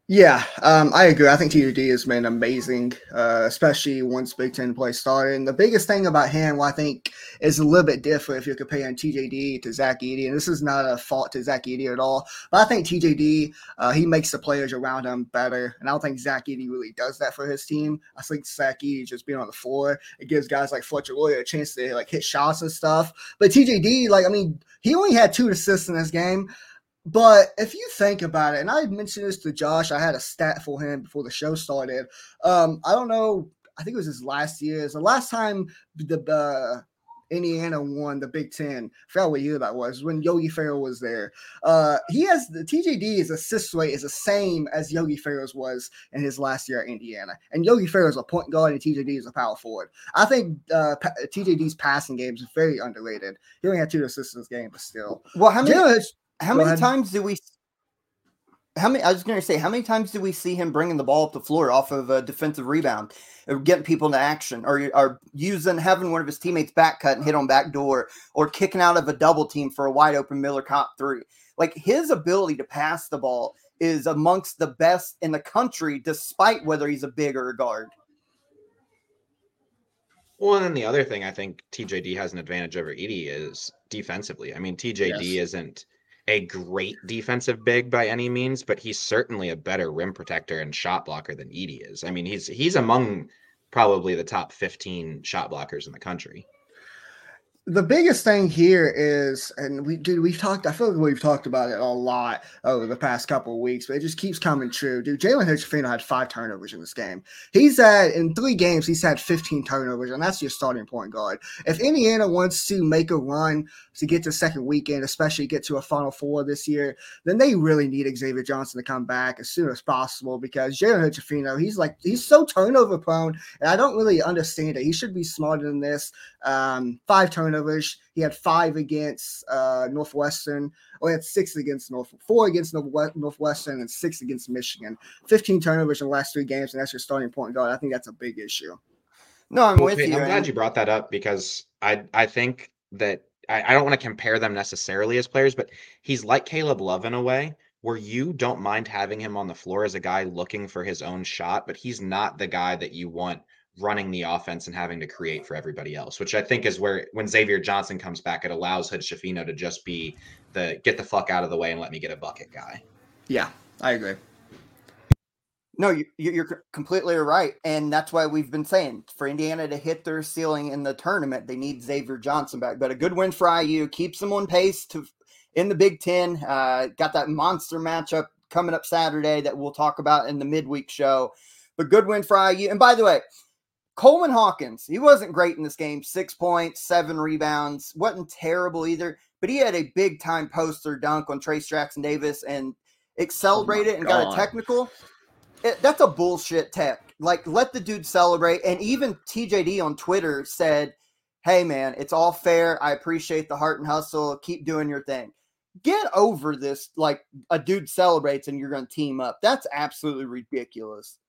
Yeah, um, I agree. I think TJD has been amazing, uh, especially once Big Ten play started. And the biggest thing about him, well, I think, is a little bit different if you're comparing TJD to Zach Edey. And this is not a fault to Zach Edey at all. But I think TJD, uh, he makes the players around him better. And I don't think Zach Edey really does that for his team. I think Zach Edey just being on the floor, it gives guys like Fletcher Loyer a chance to like hit shots and stuff. But TJD, like, I mean, he only had two assists in this game. But if you think about it, and I mentioned this to Josh, I had a stat for him before the show started. Um, I don't know. I think it was his last year. It's the last time the uh, Indiana won the Big Ten. I forgot what year that was when Yogi Ferrell was there. Uh, he has the TJD's assist rate is the same as Yogi Ferrell's was in his last year at Indiana. And Yogi Ferrell is a point guard and TJD is a power forward. I think uh, TJD's passing game is very underrated. He only had two assists in this game, but still. Well, how many? How Go many ahead. times do we? How many? I was going to say, how many times do we see him bringing the ball up the floor off of a defensive rebound, or getting people into action, or, or using having one of his teammates back cut and hit on back door, or kicking out of a double team for a wide open Miller Kopp three? Like his ability to pass the ball is amongst the best in the country, despite whether he's a big or a guard. Well, and then the other thing I think TJD has an advantage over Edey is defensively. I mean, TJD yes. isn't a great defensive big by any means, but he's certainly a better rim protector and shot blocker than Edey is. I mean, he's he's among probably the top 15 shot blockers in the country the biggest thing here is, and we dude, we've talked. I feel like we've talked about it a lot over the past couple of weeks, but it just keeps coming true. Dude, Jalen Hood-Schifino had five turnovers in this game. He's had in three games, he's had 15 turnovers, and that's your starting point guard. If Indiana wants to make a run to get to second weekend, especially get to a Final Four this year, then they really need Xavier Johnson to come back as soon as possible because Jalen Hood-Schifino, he's like he's so turnover prone, and I don't really understand it. He should be smarter than this. Um, five turnovers. He had five against uh, Northwestern. or he had six against North, four against Northwestern, and six against Michigan. Fifteen turnovers in the last three games, and that's your starting point guard. I think that's a big issue. No, I'm well, with you. I'm glad you brought that up because I I think that I, I don't want to compare them necessarily as players, but he's like Caleb Love in a way where you don't mind having him on the floor as a guy looking for his own shot, but he's not the guy that you want running the offense and having to create for everybody else, which I think is where when Xavier Johnson comes back, it allows Hood-Schifino to just be the get the fuck out of the way and let me get a bucket guy. Yeah, I agree. No, you, you're completely right, and that's why we've been saying for Indiana to hit their ceiling in the tournament, they need Xavier Johnson back. But a good win for IU keeps them on pace to in the Big Ten. Uh, got that monster matchup coming up Saturday that we'll talk about in the midweek show. But good win for IU. And by the way, Coleman Hawkins, he wasn't great in this game. Six points, seven rebounds, wasn't terrible either, but he had a big time poster dunk on Trace Jackson Davis and oh accelerated oh and got a technical. It, that's a bullshit tech. Like, let the dude celebrate. And even TJD on Twitter said, Hey, man, it's all fair. I appreciate the heart and hustle. Keep doing your thing. Get over this. Like, a dude celebrates and you're going to team up. That's absolutely ridiculous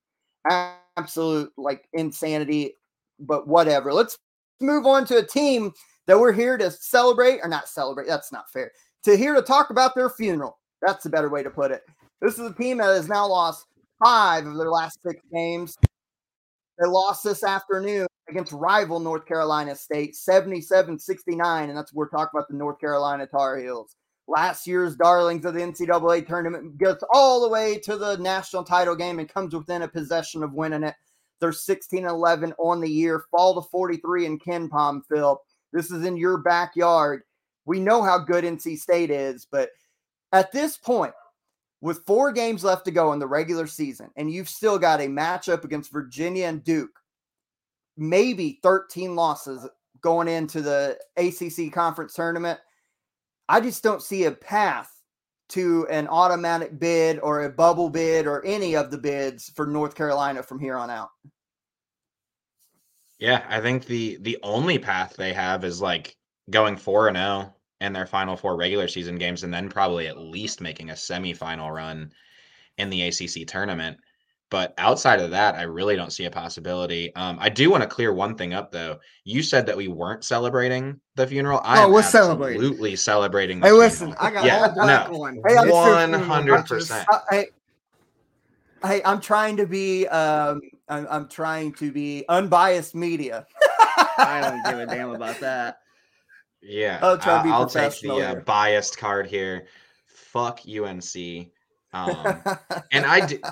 absolute like insanity, but whatever. Let's move on to a team that we're here to celebrate or not celebrate. That's not fair. To here to talk about their funeral. That's a better way to put it. This is a team that has now lost five of their last six games. They lost this afternoon against rival North Carolina State 77 69. And that's we're talking about the North Carolina Tar Heels last year's darlings of the NCAA tournament, gets all the way to the national title game and comes within a possession of winning it. They're 16 11 on the year, fall to 43 in KenPom, Phil. This is in your backyard. We know how good NC State is, but at this point, with four games left to go in the regular season, and you've still got a matchup against Virginia and Duke, maybe 13 losses going into the ACC conference tournament I just don't see a path to an automatic bid or a bubble bid or any of the bids for North Carolina from here on out. Yeah, I think the the only path they have is like going 4 and 0 in their final four regular season games and then probably at least making a semifinal run in the ACC tournament. But outside of that, I really don't see a possibility. Um, I do want to clear one thing up, though. You said that we weren't celebrating the funeral. I oh, we're celebrating. Absolutely celebrating. hey, listen, funeral. I got yeah, all black no, one. Hey, one hundred percent. Hey, hey, I'm trying to be. Um, I'm, I'm trying to be unbiased media. I don't give a damn about that. Yeah, I'll, I'll take the uh, biased card here. Fuck UNC. Um, and I did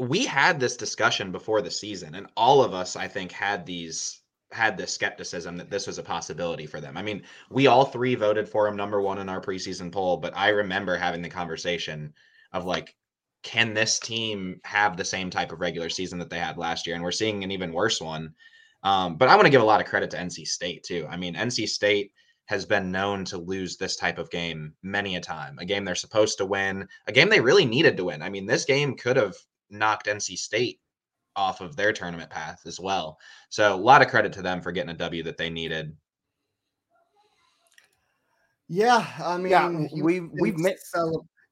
we had this discussion before the season, and all of us, I think, had these had this skepticism that this was a possibility for them. I mean, we all three voted for him number one in our preseason poll, but I remember having the conversation of like, can this team have the same type of regular season that they had last year? And we're seeing an even worse one. Um, but I want to give a lot of credit to NC State too. I mean, NC State has been known to lose this type of game many a time. A game they're supposed to win, a game they really needed to win. I mean, this game could have knocked NC State off of their tournament path as well. So a lot of credit to them for getting a W that they needed. Yeah, I mean, yeah, we we've met.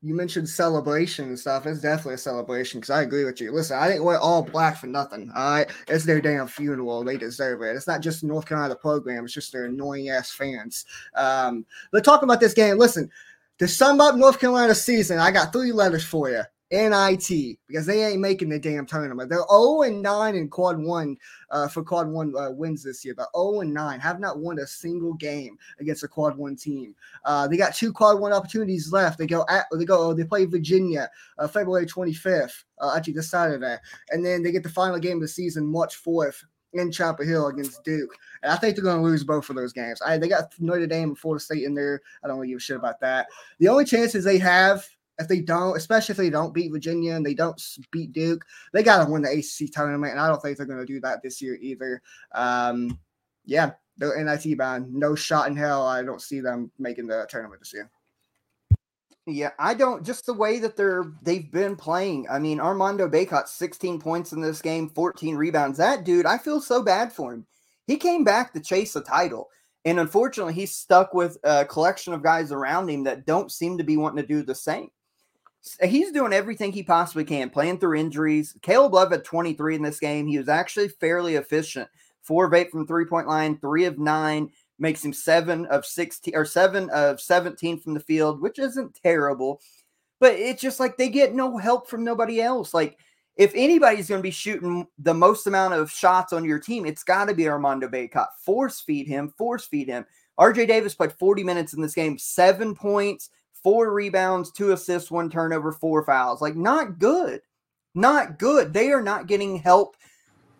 you mentioned celebration and stuff. It's definitely a celebration because I agree with you. Listen, I think we're all black for nothing. All right, it's their damn funeral. They deserve it. It's not just North Carolina program. It's just their annoying ass fans. Um, but talking about this game, listen. To sum up North Carolina season, I got three letters for you. NIT because they ain't making the damn tournament. They're 0 and 9 in quad one uh, for quad one uh, wins this year, but 0 and 9 have not won a single game against a quad one team. Uh, they got two quad one opportunities left. They go at they go they play Virginia uh, February 25th, uh, actually this Saturday, and then they get the final game of the season March 4th in Chapel Hill against Duke. And I think they're going to lose both of those games. I, they got Notre Dame and Florida State in there. I don't really give a shit about that. The only chances they have if they don't, especially if they don't beat Virginia and they don't beat Duke, they got to win the ACC tournament. And I don't think they're going to do that this year either. Um, yeah, they're NIT bound. No shot in hell. I don't see them making the tournament this year. Yeah, I don't just the way that they're they've been playing. I mean, Armando Bacot 16 points in this game, 14 rebounds. That dude, I feel so bad for him. He came back to chase a title. And unfortunately, he's stuck with a collection of guys around him that don't seem to be wanting to do the same he's doing everything he possibly can, playing through injuries. Caleb Love had 23 in this game. He was actually fairly efficient. Four of eight from three point line, three of nine, makes him seven of 16 or seven of 17 from the field, which isn't terrible. But it's just like they get no help from nobody else. Like, if anybody's going to be shooting the most amount of shots on your team, it's got to be Armando Bacot. Force feed him, force feed him. RJ Davis played 40 minutes in this game, seven points, four rebounds, two assists, one turnover, four fouls. Like, not good. Not good. They are not getting help.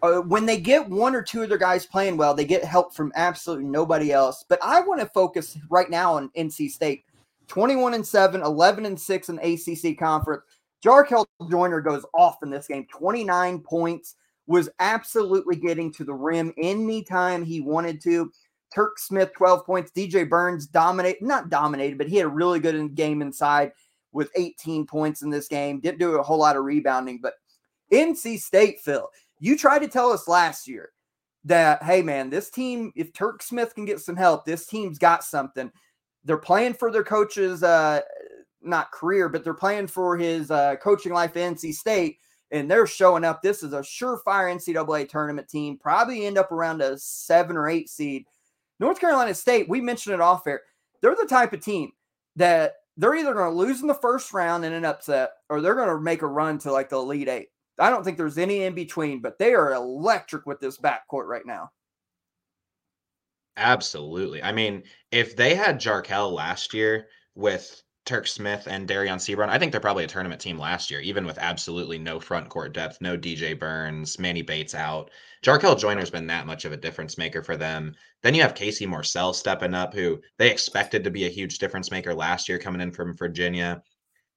Uh, when they get one or two of their guys playing well, they get help from absolutely nobody else. But I want to focus right now on NC State 21 and 7, 11 and 6 in ACC conference. Jarkel Joiner goes off in this game, 29 points, was absolutely getting to the rim anytime he wanted to. Turk Smith, 12 points. DJ Burns dominated, not dominated, but he had a really good game inside with 18 points in this game. Didn't do a whole lot of rebounding, but NC State, Phil, you tried to tell us last year that, hey, man, this team, if Turk Smith can get some help, this team's got something. They're playing for their coach's, uh, not career, but they're playing for his uh, coaching life at NC State and they're showing up. This is a surefire NCAA tournament team, probably end up around a seven or eight seed. North Carolina State, we mentioned it off air. They're the type of team that they're either going to lose in the first round in an upset or they're going to make a run to like the Elite Eight. I don't think there's any in between, but they are electric with this backcourt right now. Absolutely. I mean, if they had Jarkel last year with Turk Smith and Dereon Seabron. I think they're probably a tournament team last year, even with absolutely no front court depth, no DJ Burns, Manny Bates out. Jarkel Joiner's been that much of a difference maker for them. Then you have Casey Morsell stepping up, who they expected to be a huge difference maker last year coming in from Virginia.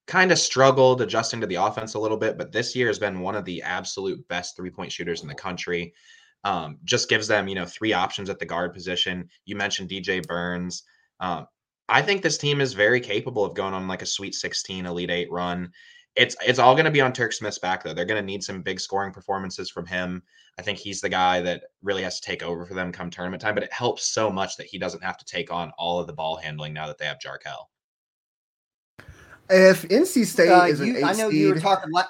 Kind of struggled adjusting to the offense a little bit, but this year has been one of the absolute best three point shooters in the country. Um, just gives them, you know, three options at the guard position. You mentioned DJ Burns. Um, I think this team is very capable of going on like a Sweet 16 Elite Eight run. It's it's all going to be on Turk Smith's back though. They're going to need some big scoring performances from him. I think he's the guy that really has to take over for them come tournament time. But it helps so much that he doesn't have to take on all of the ball handling now that they have Jarkel. If NC State uh, is you, an eight I know seed, you were talking. La-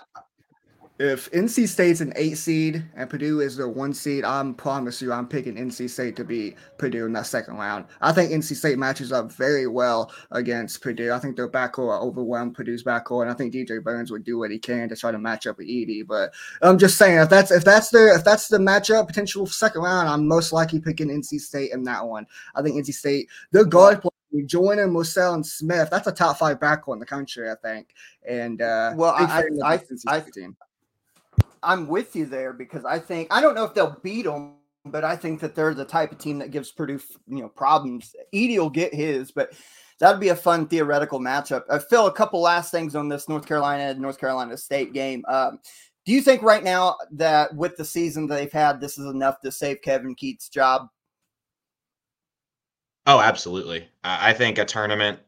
if NC State's an eight seed and Purdue is the one seed, I'm promise you, I'm picking NC State to beat Purdue in that second round. I think NC State matches up very well against Purdue. I think their backcourt overwhelmed Purdue's backcourt, and I think DJ Burns would do what he can to try to match up with Edey. But I'm just saying, if that's if that's the if that's the matchup potential second round, I'm most likely picking NC State in that one. I think NC State, their guard play Joiner, Morsell, and Smith. That's a top five backcourt in the country, I think. And uh, well, I, I, I, I, I'm with you there because I think I don't know if they'll beat them, but I think that they're the type of team that gives Purdue you know problems. Edey will get his, but that'd be a fun theoretical matchup. Uh, Phil, a couple last things on this North Carolina North Carolina State game. Um, do you think right now that with the season they've had, this is enough to save Kevin Keatts' job? Oh, absolutely. I think a tournament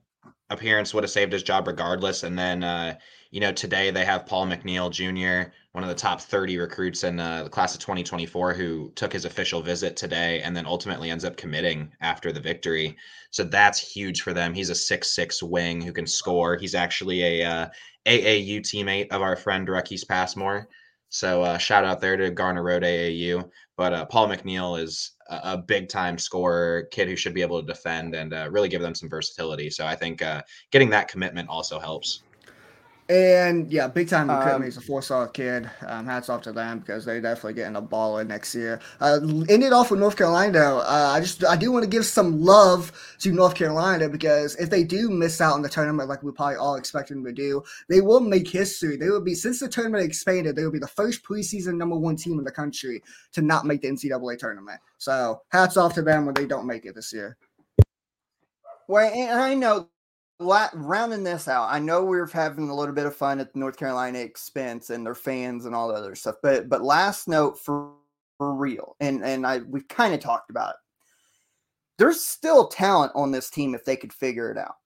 appearance would have saved his job regardless. And then, uh, you know, today they have Paul McNeil Jr., one of the top 30 recruits in uh, the class of 2024, who took his official visit today and then ultimately ends up committing after the victory. So that's huge for them. He's a six-six wing who can score. He's actually a uh, AAU teammate of our friend Reckis Passmore. So uh, shout out there to Garner Road AAU. But uh, Paul McNeil is a, a big time scorer, kid who should be able to defend and uh, really give them some versatility. So I think uh, getting that commitment also helps. And yeah, big time recruitment. Um, He's a four star kid. Um, hats off to them because they're definitely getting a baller next year. Uh, ended off with North Carolina though. Uh, I just I do want to give some love to North Carolina because if they do miss out on the tournament like we probably all expect them to do, they will make history. They will be since the tournament expanded, they will be the first preseason number one team in the country to not make the NCAA tournament. So hats off to them when they don't make it this year. Well, and I know la- rounding this out, I know we're having a little bit of fun at the North Carolina expense and their fans and all the other stuff. But but last note for, for real, and and I we've kind of talked about it. There's still talent on this team if they could figure it out.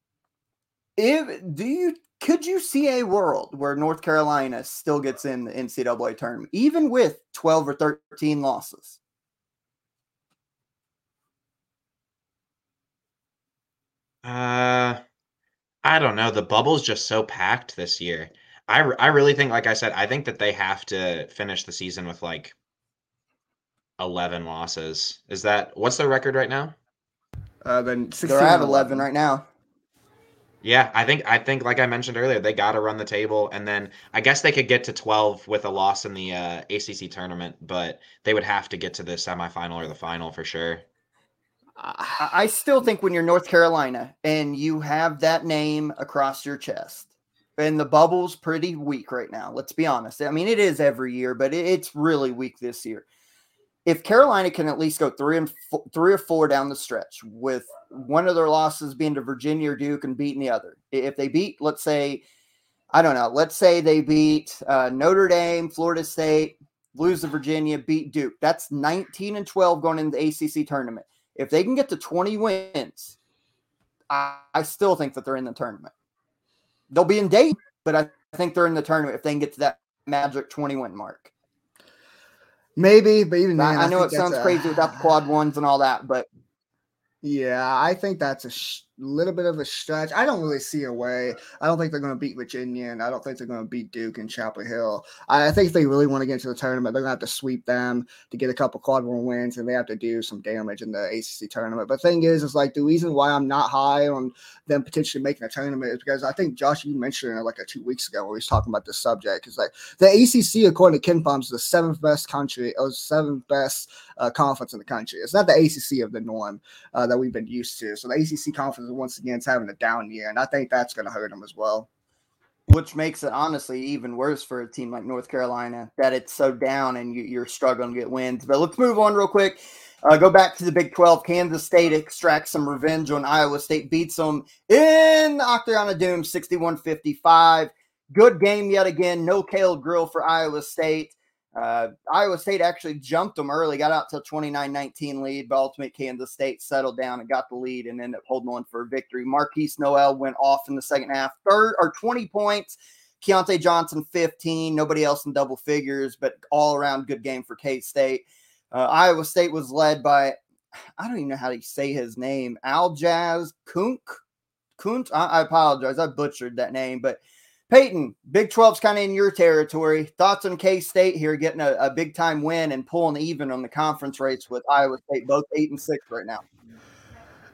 If do you could you see a world where North Carolina still gets in the NCAA tournament, even with 12 or 13 losses? Uh, I don't know. The bubble's just so packed this year. I, I really think, like I said, I think that they have to finish the season with like 11 losses. Is that what's their record right now? Uh, then they're at 11 right now. Yeah, I think I think like I mentioned earlier, they got to run the table, and then I guess they could get to 12 with a loss in the uh, ACC tournament, but they would have to get to the semifinal or the final for sure. I still think when you're North Carolina and you have that name across your chest, and the bubble's pretty weak right now. Let's be honest. I mean, it is every year, but it's really weak this year. If Carolina can at least go three and four, three or four down the stretch, with one of their losses being to Virginia or Duke and beating the other, if they beat, let's say, I don't know, let's say they beat uh, Notre Dame, Florida State, lose to Virginia, beat Duke. That's 19 and 12 going into the ACC tournament if they can get to 20 wins, I, I still think that they're in the tournament. They'll be in date, but I think they're in the tournament if they can get to that magic 20 win mark. Maybe, but even I, I know it sounds a, crazy without the quad ones and all that, but yeah, I think that's a sh- little bit of a stretch. I don't really see a way. I don't think they're going to beat Virginia, and I don't think they're going to beat Duke and Chapel Hill. I, think if they really want to get into the tournament, they're going to have to sweep them to get a couple quad one wins, and they have to do some damage in the ACC tournament. But thing is, is like the reason why I'm not high on them potentially making a tournament is because I think Josh, you mentioned it like a two weeks ago when we was talking about this subject. Is like the ACC, according to KenPom, is the seventh best country, or seventh best uh, conference in the country. It's not the ACC of the norm uh, that we've been used to. So the ACC conference once again is having a down year, and I think that's going to hurt them as well. Which makes it honestly even worse for a team like North Carolina that it's so down and you, are struggling to get wins. But let's move on real quick. Uh, go back to the Big 12. Kansas State extracts some revenge on Iowa State, beats them in the Octagon of Doom 61 55. Good game yet again. No Caleb Grill for Iowa State. Uh, Iowa State actually jumped them early, got out to a 29 19 lead, but ultimately Kansas State settled down and got the lead and ended up holding on for a victory. Markquis Nowell went off in the second half, third or 20 points. Keyontae Johnson 15, nobody else in double figures, but all around good game for K State. Uh, Iowa State was led by, I don't even know how to say his name, Aljaz Kunk. Kunt, I, I apologize, I butchered that name, but Peyton, Big 12's kind of in your territory. Thoughts on K State here getting a, a big time win and pulling even on the conference rates with Iowa State, both eight and six right now?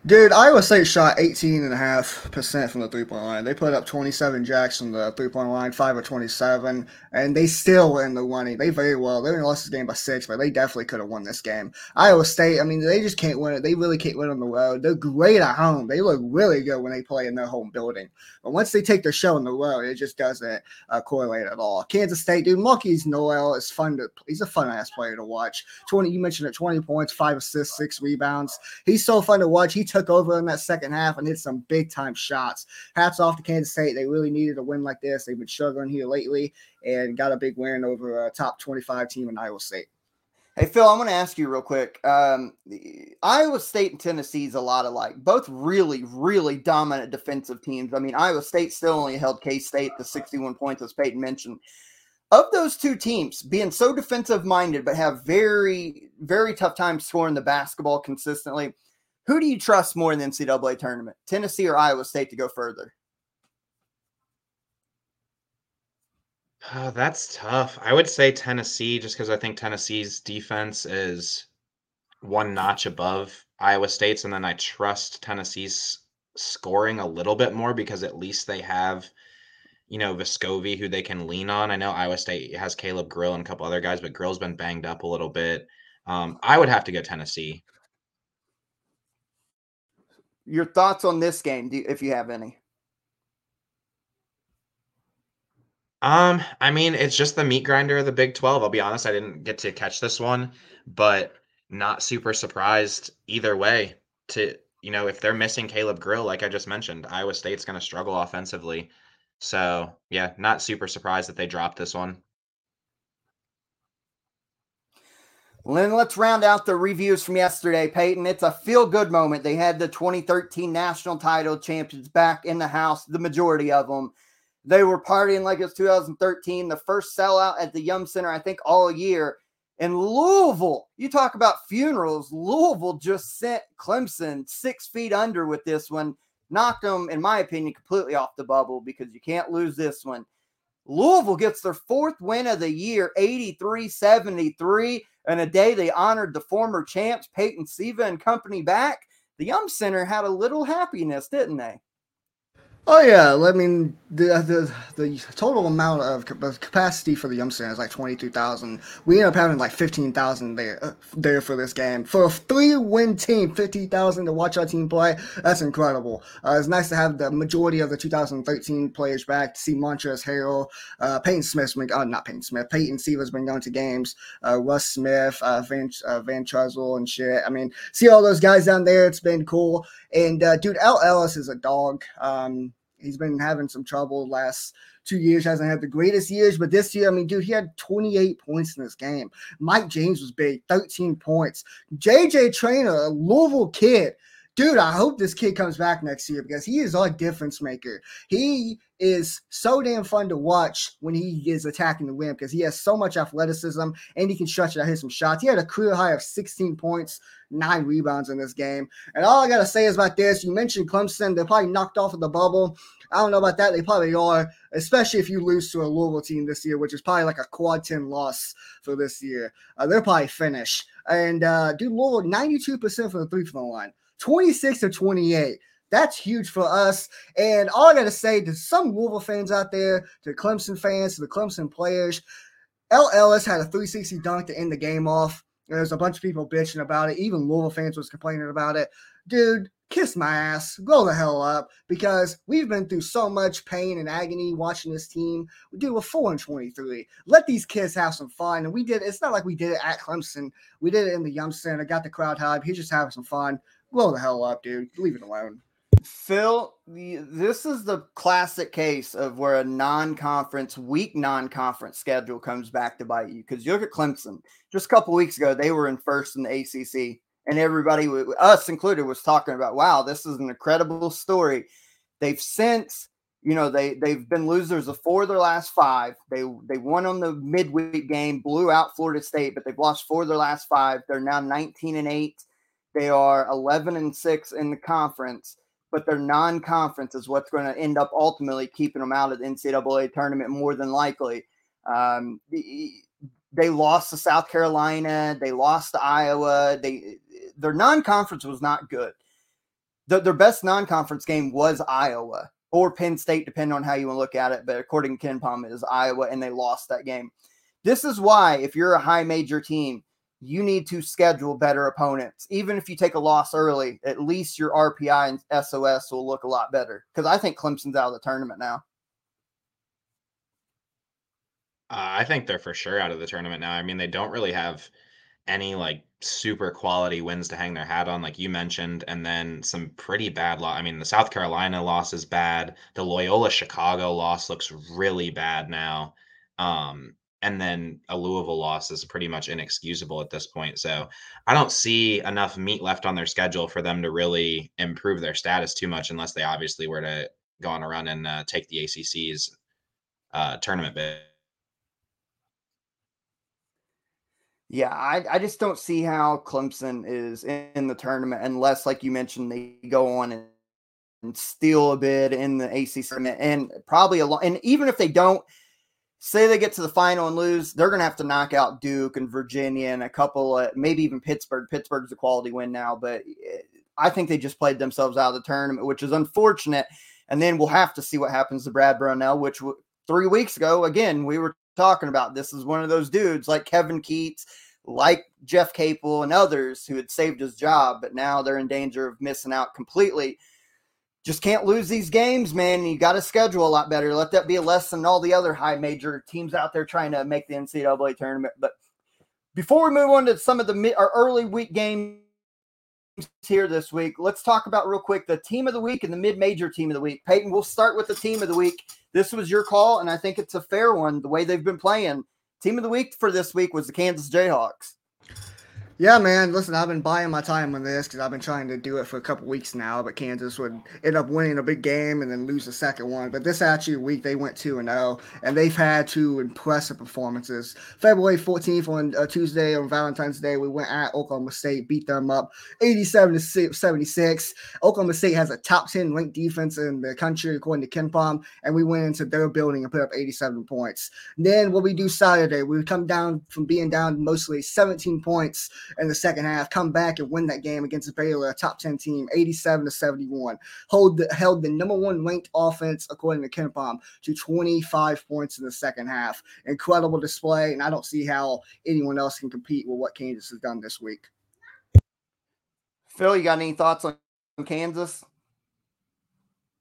Dude, Iowa State shot 18.5% from the three point line. They put up 27 jacks from the three point line, 5 of 27, and they still win the running. They very well. They only lost this game by six, but they definitely could have won this game. Iowa State, I mean, they just can't win it. They really can't win on the road. They're great at home. They look really good when they play in their home building. But once they take their show on the road, it just doesn't uh, correlate at all. Kansas State, dude, Markquis Nowell is fun to, he's a fun ass player to watch. 20, you mentioned it, 20 points, five assists, six rebounds. He's so fun to watch. He took over in that second half and hit some big time shots. Hats off to Kansas State. They really needed a win like this. They've been struggling here lately and got a big win over a top 25 team in Iowa State. Hey Phil, I'm going to ask you real quick. Um, Iowa State and Tennessee is a lot alike. Both really, really dominant defensive teams. I mean, Iowa State still only held K State to 61 points, as Peyton mentioned. Of those two teams, being so defensive minded, but have very, very tough time scoring the basketball consistently, who do you trust more in the NCAA tournament, Tennessee or Iowa State to go further? Oh, that's tough. I would say Tennessee just because I think Tennessee's defense is one notch above Iowa State's, and then I trust Tennessee's scoring a little bit more because at least they have you know, Vescovi, who they can lean on. I know Iowa State has Caleb Grill and a couple other guys, but Grill's been banged up a little bit. Um, I would have to go Tennessee. Your thoughts on this game, do, if you have any? Um, I mean, it's just the meat grinder of the Big 12. I'll be honest, I didn't get to catch this one, but not super surprised either way. To you know, if they're missing Caleb Grill, like I just mentioned, Iowa State's going to struggle offensively. So yeah, not super surprised that they dropped this one. Then let's round out the reviews from yesterday, Peyton. It's a feel good moment. They had the 2013 national title champions back in the house, the majority of them. They were partying like it was 2013, the first sellout at the Yum Center, I think, all year. In Louisville, you talk about funerals. Louisville just sent Clemson six feet under with this one, knocked them, in my opinion, completely off the bubble because you can't lose this one. Louisville gets their fourth win of the year, 83 73. And a day they honored the former champs, Peyton Siva and company back. The Yum Center had a little happiness, didn't they? Oh yeah, I mean the the, the total amount of capacity for the Yum Center is like twenty two thousand. We end up having like fifteen thousand there uh, there for this game. For a three win team, fifty thousand to watch our team play. That's incredible. Uh, it's nice to have the majority of the 2013 players back. To see Montrezl Harrell, uh, Peyton Smith's been uh, not Peyton Smith, Peyton Siva's been going to games. Uh, Russ Smith, uh, Van uh, Van Tressel and shit. I mean, see all those guys down there. It's been cool. And uh, dude, El Ellis is a dog. Um, he's been having some trouble last two years. Hasn't had the greatest years, but this year, I mean, dude, he had 28 points in this game. Mike James was big, 13 points. JJ Traynor, a Louisville kid. Dude, I hope this kid comes back next year because he is our difference maker. He is so damn fun to watch when he is attacking the rim because he has so much athleticism and he can stretch it out, hit some shots. He had a career high of 16 points nine rebounds in this game. And all I got to say is about this you mentioned Clemson, they're probably knocked off of the bubble. I don't know about that. They probably are, especially if you lose to a Louisville team this year, which is probably like a quad 10 loss for this year. Uh, they're probably finished. And uh, dude, Louisville, 92% for the three from the line, 26 to 28. That's huge for us. And all I got to say to some Louisville fans out there, to Clemson fans, to the Clemson players, El Ellis had a 360 dunk to end the game off. There's a bunch of people bitching about it. Even Louisville fans was complaining about it. Dude, kiss my ass. Grow the hell up because we've been through so much pain and agony watching this team. We do a 4 and 23. Let these kids have some fun. And we did it's not like we did it at Clemson. We did it in the Yum Center, got the crowd hype. He's just having some fun. Grow the hell up, dude. Leave it alone. Phil, this is the classic case of where a non-conference, weak non-conference schedule comes back to bite you. Because you look at Clemson, just a couple weeks ago, they were in first in the ACC, and everybody, us included, was talking about, "Wow, this is an incredible story." They've since, you know, they they've been losers of four of their last five. They they won on the midweek game, blew out Florida State, but they've lost four of their last five. They're now 19 and eight. They are 11 and six in the conference but their non-conference is what's going to end up ultimately keeping them out of the NCAA tournament more than likely. Um, they lost to South Carolina, they lost to Iowa. They their non-conference was not good. The, their best non-conference game was Iowa or Penn State, depending on how you want to look at it. But according to KenPom, it is Iowa, and they lost that game. This is why, if you're a high major team, you need to schedule better opponents. Even if you take a loss early, at least your RPI and SOS will look a lot better. Because I think Clemson's out of the tournament now. Uh, I think they're for sure out of the tournament now. I mean, they don't really have any like super quality wins to hang their hat on, like you mentioned, and then some pretty bad loss. I mean, the South Carolina loss is bad. The Loyola Chicago loss looks really bad now. Um, and then a Louisville loss is pretty much inexcusable at this point. So I don't see enough meat left on their schedule for them to really improve their status too much, unless they obviously were to go on a run and uh, take the ACC's uh, tournament bid. Yeah, I, I just don't see how Clemson is in, in the tournament unless, like you mentioned, they go on and, and steal a bid in the ACC tournament, and probably a lot. And even if they don't, say they get to the final and lose, they're going to have to knock out Duke and Virginia and a couple, of, maybe even Pittsburgh. Pittsburgh's a quality win now, but eh, I think they just played themselves out of the tournament, which is unfortunate. And then we'll have to see what happens to Brad Brownell, which w- three weeks ago, again, we were talking about. This is one of those dudes like Kevin Keatts, like Jeff Capel, and others who had saved his job, but now they're in danger of missing out completely. Just can't lose these games, man. You got to schedule a lot better. Let that be a lesson to all the other high major teams out there trying to make the NCAA tournament. But before we move on to some of the mid, our early week games here this week, let's talk about real quick the team of the week and the mid-major team of the week. Peyton, we'll start with the team of the week. This was your call, and I think it's a fair one. The way they've been playing, team of the week for this week was the Kansas Jayhawks. Yeah, man. Listen, I've been buying my time on this because I've been trying to do it for a couple weeks now. But Kansas would end up winning a big game and then lose the second one. But this actually week they went two and zero, and they've had two impressive performances. February 14th on uh, Tuesday on Valentine's Day, we went at Oklahoma State, beat them up 87 to 76. Oklahoma State has a top 10 ranked defense in the country according to KenPom, and we went into their building and put up 87 points. then what we do Saturday, we come down from being down mostly 17 points in the second half, come back and win that game against Baylor, a top 10 team, 87 to 71. Hold the, held the number one ranked offense, according to KenPom, to 25 points in the second half. Incredible display, and I don't see how anyone else can compete with what Kansas has done this week. Phil, you got any thoughts on Kansas?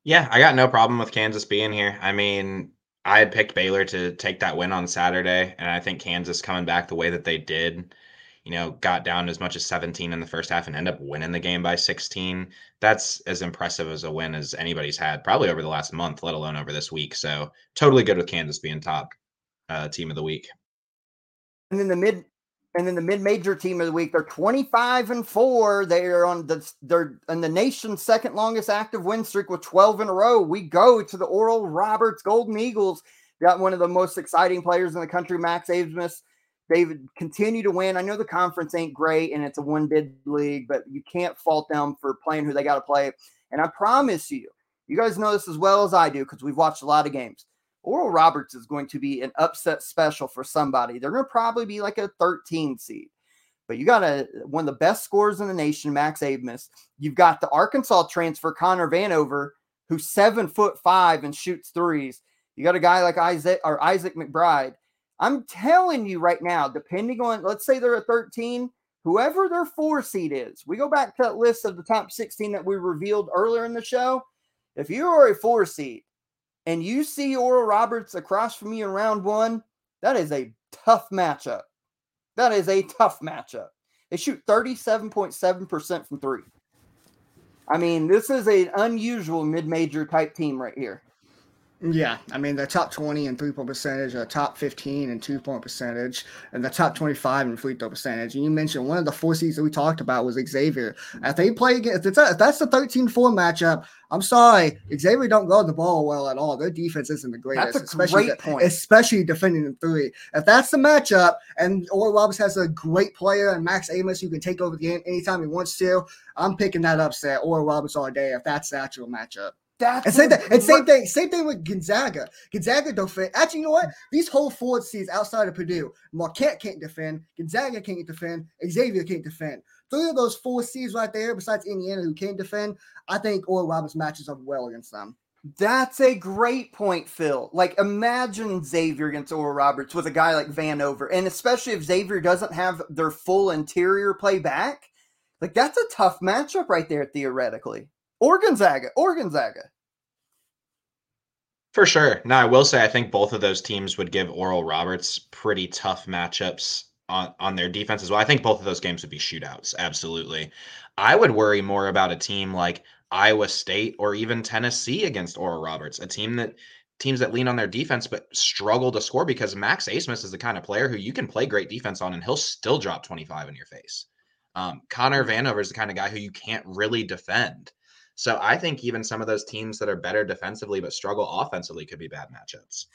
Yeah, I got no problem with Kansas being here. I mean, I had picked Baylor to take that win on Saturday, and I think Kansas coming back the way that they did you know, got down as much as 17 in the first half and end up winning the game by 16. That's as impressive as a win as anybody's had, probably over the last month, let alone over this week. So totally good with Kansas being top uh, team of the week. And then the mid and then the mid-major team of the week, they're 25 and 4. They are on the they're on the nation's second longest active win streak with 12 in a row. We go to the Oral Roberts Golden Eagles. Got one of the most exciting players in the country, Max Abmas David, continue to win. I know the conference ain't great and it's a one bid league, but you can't fault them for playing who they got to play. And I promise you, you guys know this as well as I do because we've watched a lot of games. Oral Roberts is going to be an upset special for somebody. They're going to probably be like a 13 seed. But you got a one of the best scorers in the nation, Max Abmas. You've got the Arkansas transfer, Connor Vanover, who's seven foot five and shoots threes. You got a guy like Isaac or Isaac McBride I'm telling you right now, depending on, let's say they're a 13, whoever their four seed is, we go back to that list of the top 16 that we revealed earlier in the show. If you are a four seed and you see Oral Roberts across from you in round one, that is a tough matchup. That is a tough matchup. They shoot 37.7% from three. I mean, this is an unusual mid major type team right here. Yeah, I mean the top twenty in three point percentage, the top fifteen in two point percentage, and the top twenty five in free throw percentage. And you mentioned one of the four seeds that we talked about was Xavier. If they play against, if, if that's the 13-4 matchup, I'm sorry, Xavier don't guard the ball well at all. Their defense isn't the greatest, especially great point. especially defending the three. If that's the matchup, and Oral Roberts has a great player and Max Abmas who can take over the game anytime he wants to, I'm picking that upset. Oral Roberts all day if that's the actual matchup. That's and same thing. And same thing. Same thing with Gonzaga. Gonzaga don't fit. Actually, you know what? These whole forward seeds outside of Purdue, Marquette can't defend. Gonzaga can't defend. Xavier can't defend. Three of those four seeds right there, besides Indiana, who can't defend. I think Oral Roberts matches up well against them. That's a great point, Phil. Like, imagine Xavier against Oral Roberts with a guy like Vanover, and especially if Xavier doesn't have their full interior play back. Like, that's a tough matchup right there, theoretically. Or Gonzaga, or Gonzaga. For sure. Now, I will say I think both of those teams would give Oral Roberts pretty tough matchups on, on their defense as well. I think both of those games would be shootouts. Absolutely. I would worry more about a team like Iowa State or even Tennessee against Oral Roberts, a team that teams that lean on their defense but struggle to score because Max Abmas is the kind of player who you can play great defense on and he'll still drop 25 in your face. Um, Connor Vanover is the kind of guy who you can't really defend. So I think even some of those teams that are better defensively but struggle offensively could be bad matchups.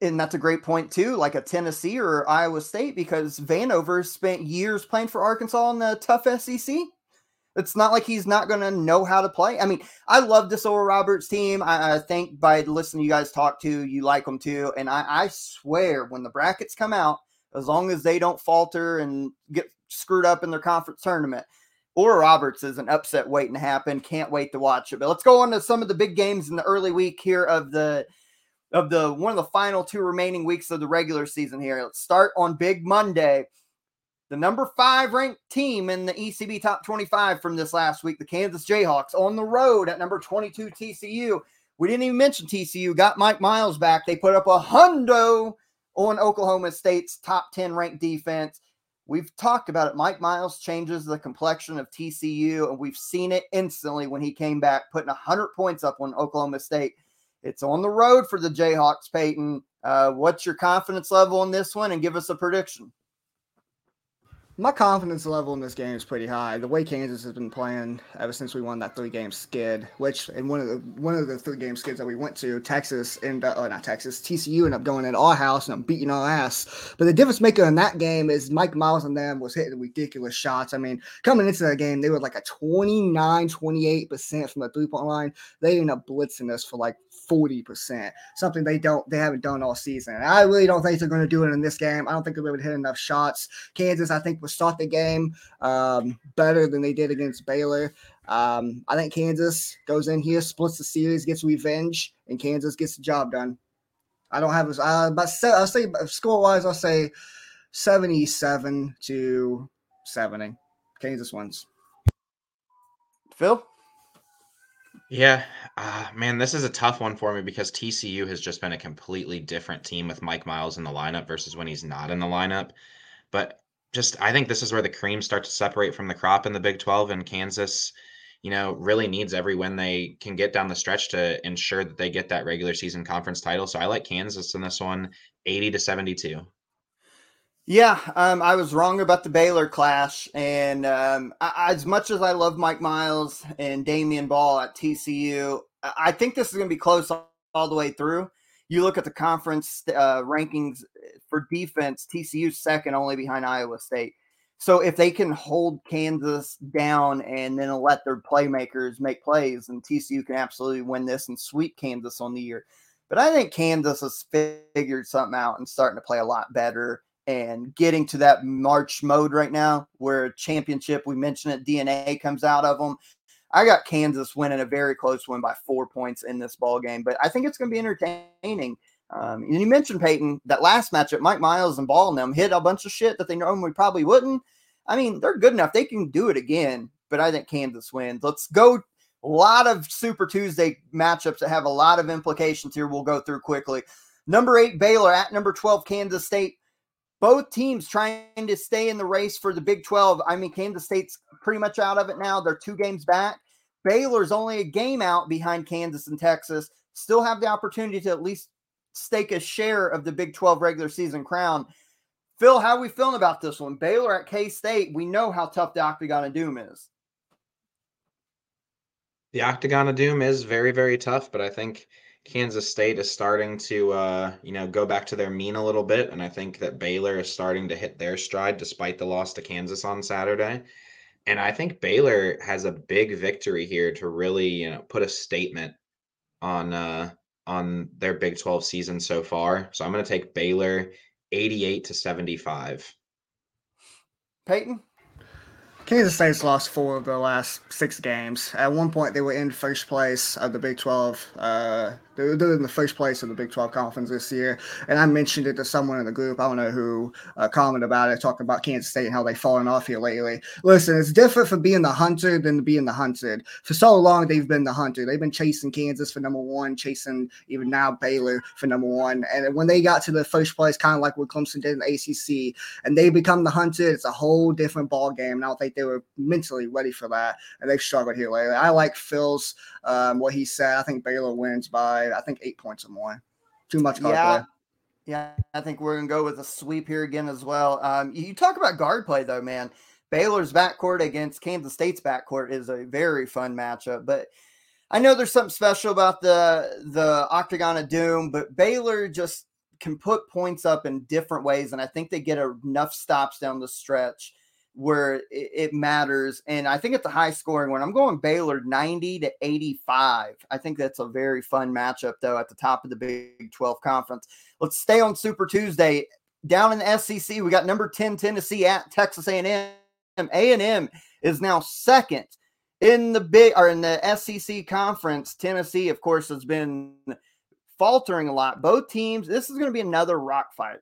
And that's a great point too, like a Tennessee or Iowa State, because Vanover spent years playing for Arkansas in the tough SEC. It's not like he's not going to know how to play. I mean, I love this Oral Roberts team. I, I, think by listening to you guys talk to, you like them too. And I, I swear, when the brackets come out, as long as they don't falter and get screwed up in their conference tournament, Oral Roberts is an upset waiting to happen. Can't wait to watch it. But let's go on to some of the big games in the early week here of the of the one of the final two remaining weeks of the regular season here. Let's start on Big Monday. The number five ranked team in the ECB top 25 from this last week, the Kansas Jayhawks, on the road at number 22 TCU. We didn't even mention TCU, got Mike Miles back. They put up a hundo on Oklahoma State's top 10 ranked defense. We've talked about it. Mike Miles changes the complexion of TCU, and we've seen it instantly when he came back, putting 100 points up on Oklahoma State. It's on the road for the Jayhawks, Peyton. Uh, what's your confidence level in this one? And give us a prediction. My confidence level in this game is pretty high. The way Kansas has been playing ever since we won that three game skid, which in one of the one of the three game skids that we went to, Texas and uh, oh, not Texas, TCU ended up going in our house and beating our ass. But the difference maker in that game is Mike Miles and them was hitting ridiculous shots. I mean, coming into that game, they were like a 29, 28% from the three point line. They ended up blitzing us for like 40%, something they don't they haven't done all season. I really don't think they're going to do it in this game. I don't think be able to hit enough shots. Kansas, I think, will start the game um, better than they did against Baylor. Um, I think Kansas goes in here, splits the series, gets revenge, and Kansas gets the job done. I don't have uh, about I'll say score wise, I'll say 77 to 70. Kansas wins. Phil? Yeah, uh, man, this is a tough one for me because TCU has just been a completely different team with Mike Miles in the lineup versus when he's not in the lineup. But just, I think this is where the cream starts to separate from the crop in the Big 12, and Kansas, you know, really needs every win they can get down the stretch to ensure that they get that regular season conference title. So I like Kansas in this one, 80 to 72. Yeah, um, I was wrong about the Baylor clash, and um, I, as much as I love Mike Miles and Damion Baugh at TCU, I think this is going to be close all, all, the way through. You look at the conference uh, rankings for defense, TCU second, only behind Iowa State. So if they can hold Kansas down and then let their playmakers make plays, and TCU can absolutely win this and sweep Kansas on the year. But I think Kansas has figured something out and starting to play a lot better and getting to that March mode right now where championship, we mentioned it, DNA comes out of them. I got Kansas winning a very close win by four points in this ball game, but I think it's going to be entertaining. Um, and you mentioned Peyton that last matchup, Mike Miles and Baugh and them hit a bunch of shit that they normally probably wouldn't. I mean, they're good enough; they can do it again. But I think Kansas wins. Let's go. A lot of Super Tuesday matchups that have a lot of implications here. We'll go through quickly. Number eight Baylor at number twelve Kansas State both teams trying to stay in the race for the Big 12. I mean, Kansas State's pretty much out of it now. They're two games back. Baylor's only a game out behind Kansas and Texas. Still have the opportunity to at least stake a share of the Big 12 regular season crown. Phil, how are we feeling about this one? Baylor at K State. We know how tough the Octagon of Doom is. The Octagon of Doom is very, very tough, but I think Kansas State is starting to, uh, you know, go back to their mean a little bit, and I think that Baylor is starting to hit their stride despite the loss to Kansas on Saturday. And I think Baylor has a big victory here to really, you know, put a statement on uh, on their Big 12 season so far. So I'm going to take Baylor 88 to 75. Peyton? Kansas State's lost four of the last six games. At one point, they were in first place of the Big 12 uh, they're, they're in the first place of the Big 12 conference this year. And I mentioned it to someone in the group. I don't know who uh, commented about it, talking about Kansas State and how they've fallen off here lately. Listen, it's different for being the hunter than being the hunted. For so long, they've been the hunter. They've been chasing Kansas for number one, chasing even now Baylor for number one. And when they got to the first place, kind of like what Clemson did in the ACC, and they become the hunted, it's a whole different ball game. And I don't think they were mentally ready for that. And they've struggled here lately. I like Phil's um, what he said. I think Baylor wins by I think eight points or more. Too much. Yeah. Play. Yeah, I think we're gonna go with a sweep here again as well. Um, you talk about guard play though, man. Baylor's backcourt against Kansas State's backcourt is a very fun matchup, but I know there's something special about the the Octagon of Doom, but Baylor just can put points up in different ways, and I think they get enough stops down the stretch where it, matters. And I think it's a high scoring one. I'm going Baylor 90 to 85. I think that's a very fun matchup, though, at the top of the Big 12 conference. Let's stay on Super Tuesday. Down in the SEC, we got number 10 Tennessee at Texas A&M. A&M is now second in the big or in the SEC conference. Tennessee, of course, has been faltering a lot. Both teams, this is going to be another rock fight.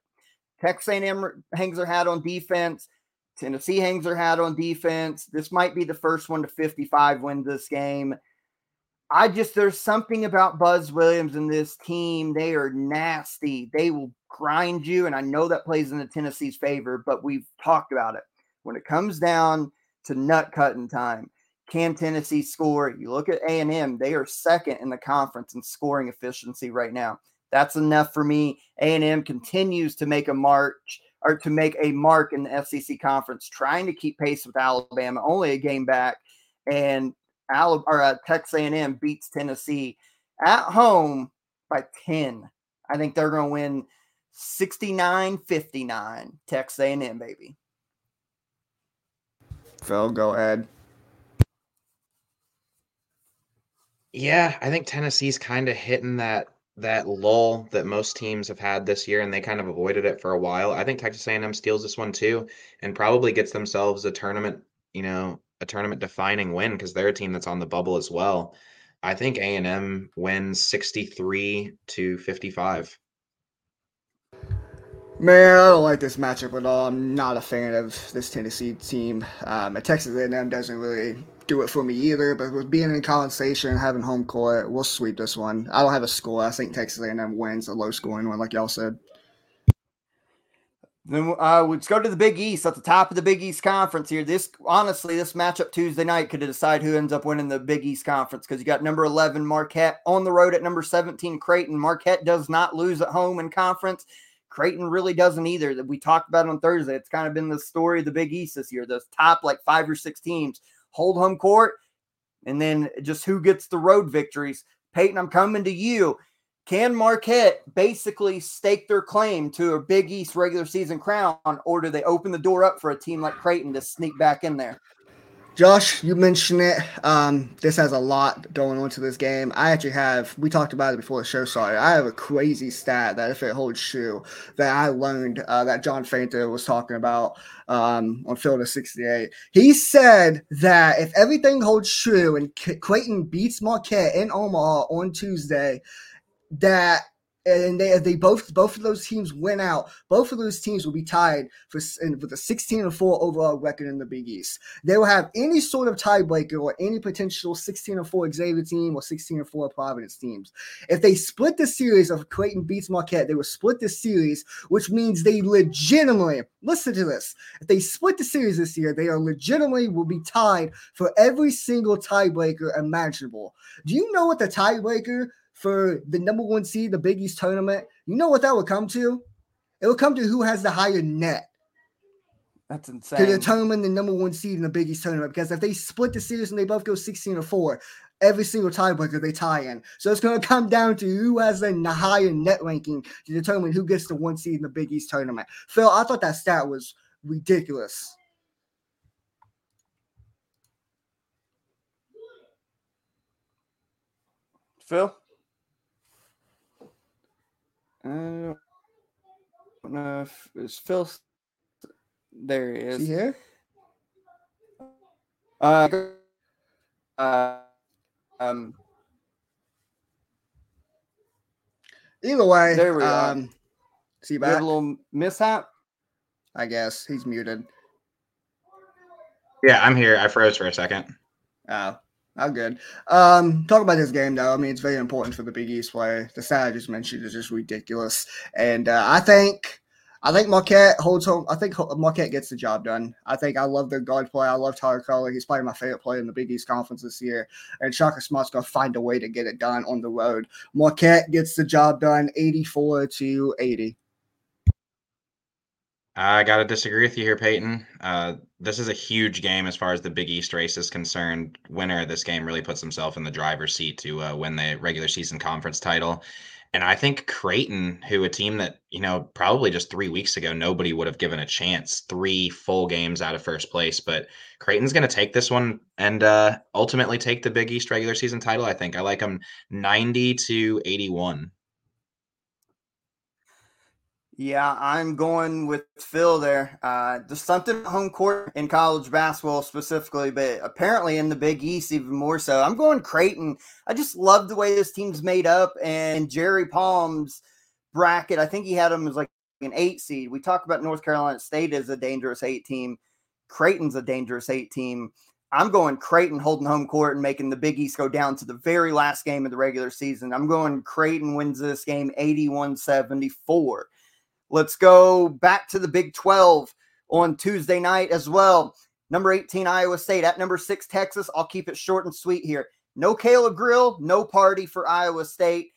Texas A&M hangs their hat on defense. Tennessee hangs their hat on defense. This might be the first one to 55 win this game. I just there's something about Buzz Williams and this team. They are nasty. They will grind you, and I know that plays into Tennessee's favor. But we've talked about it. When it comes down to nut cutting time, can Tennessee score? You look at A and M; they are second in the conference in scoring efficiency right now. That's enough for me. A and M continues to make a march or to make a mark in the SEC conference, trying to keep pace with Alabama, only a game back, and Alabama or uh, Texas A&M beats Tennessee at home by 10. I think they're going to win 69-59 Texas A&M baby. Phil, go ahead. Yeah, I think Tennessee's kind of hitting that that lull that most teams have had this year, and they kind of avoided it for a while. I think Texas A&M steals this one too, and probably gets themselves a tournament, you know, a tournament defining win because they're a team that's on the bubble as well. I think A&M wins 63 to 55. Man, I don't like this matchup at all. I'm not a fan of this Tennessee team. Um, Texas A&M doesn't really do it for me either. But with being in College Station having home court, we'll sweep this one. I don't have a score. I think Texas A&M wins a low scoring one, like y'all said. Then uh, let's go to the Big East at the top of the Big East Conference here. This honestly, this matchup Tuesday night could decide who ends up winning the Big East Conference because you got number 11 Marquette on the road at number 17 Creighton. Marquette does not lose at home in conference. Creighton really doesn't either. That we talked about on Thursday. It's kind of been the story of the Big East this year. Those top like five or six teams hold home court, and then just who gets the road victories. Peyton, I'm coming to you. Can Marquette basically stake their claim to a Big East regular season crown, or do they open the door up for a team like Creighton to sneak back in there? Josh, you mentioned it. Um, this has a lot going on to this game. I actually have, we talked about it before the show started. I have a crazy stat that if it holds true, that I learned uh, that John Fanta was talking about um, on Field of 68. He said that if everything holds true and Creighton beats Marquette in Omaha on Tuesday, that and they they both both of those teams win out. Both of those teams will be tied for with a 16 and 4 overall record in the Big East. They will have any sort of tiebreaker or any potential 16 and 4 Xavier team or 16 and 4 Providence teams. If they split the series of Creighton beats Marquette, they will split the series, which means they legitimately listen to this. If they split the series this year, they are legitimately will be tied for every single tiebreaker imaginable. Do you know what the tiebreaker for the number one seed, the Big East tournament, you know what that would come to? It would come to who has the higher net. That's insane. To determine the number one seed in the Big East tournament. Because if they split the series and they both go 16 or 4, every single tiebreaker they tie in. So it's going to come down to who has the higher net ranking to determine who gets the one seed in the Big East tournament. Phil, I thought that stat was ridiculous. Phil? I don't know if it's Phil. There he is. is he here? Uh, uh, um, Either way, there we um, are. See back? back? a little mishap. I guess he's muted. Yeah, I'm here. I froze for a second. Oh, Oh, good. Um, talk about this game though. I mean, it's very important for the Big East play. The stat I just mentioned is just ridiculous, and uh, I think I think Marquette holds home. I think Marquette gets the job done. I think I love their guard play. I love Tyler Kolek. He's probably my favorite player in the Big East Conference this year. And Shaka Smart's going to find a way to get it done on the road. Marquette gets the job done 84 to 80. I got to disagree with you here, Peyton. Uh, this is a huge game as far as the Big East race is concerned. Winner of this game really puts himself in the driver's seat to uh, win the regular season conference title. And I think Creighton, who a team that, you know, probably just three weeks ago, nobody would have given a chance, three full games out of first place. But Creighton's going to take this one and uh, ultimately take the Big East regular season title, I think. I like them 90 to 81. Yeah, I'm going with Phil there. Uh, there's something home court in college basketball specifically, but apparently in the Big East even more so. I'm going Creighton. I just love the way this team's made up, and Jerry Palm's bracket. I think he had them as like an eight seed. We talk about North Carolina State as a dangerous eight team. Creighton's a dangerous eight team. I'm going Creighton holding home court and making the Big East go down to the very last game of the regular season. I'm going Creighton wins this game 81 74. Let's go back to the Big 12 on Tuesday night as well. Number 18, Iowa State at number six, Texas. I'll keep it short and sweet here. No Caleb Grill, no party for Iowa State.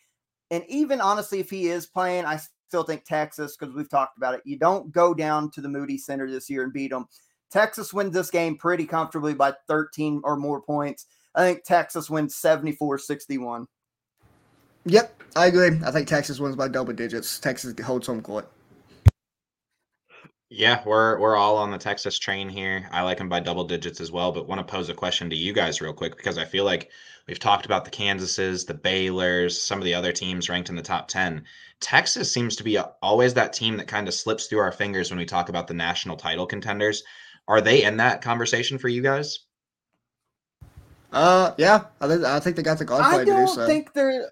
And even honestly, if he is playing, I still think Texas, because we've talked about it. You don't go down to the Moody Center this year and beat them. Texas wins this game pretty comfortably by 13 or more points. I think Texas wins 74 61. Yep, I agree. I think Texas wins by double digits. Texas holds home court. Yeah, we're we're all on the Texas train here. I like them by double digits as well, but want to pose a question to you guys real quick because I feel like we've talked about the Kansases, the Baylors, some of the other teams ranked in the top 10. Texas seems to be always that team that kind of slips through our fingers when we talk about the national title contenders. Are they in that conversation for you guys? Uh, yeah, I think I think they got the guard I don't to do so. think they're.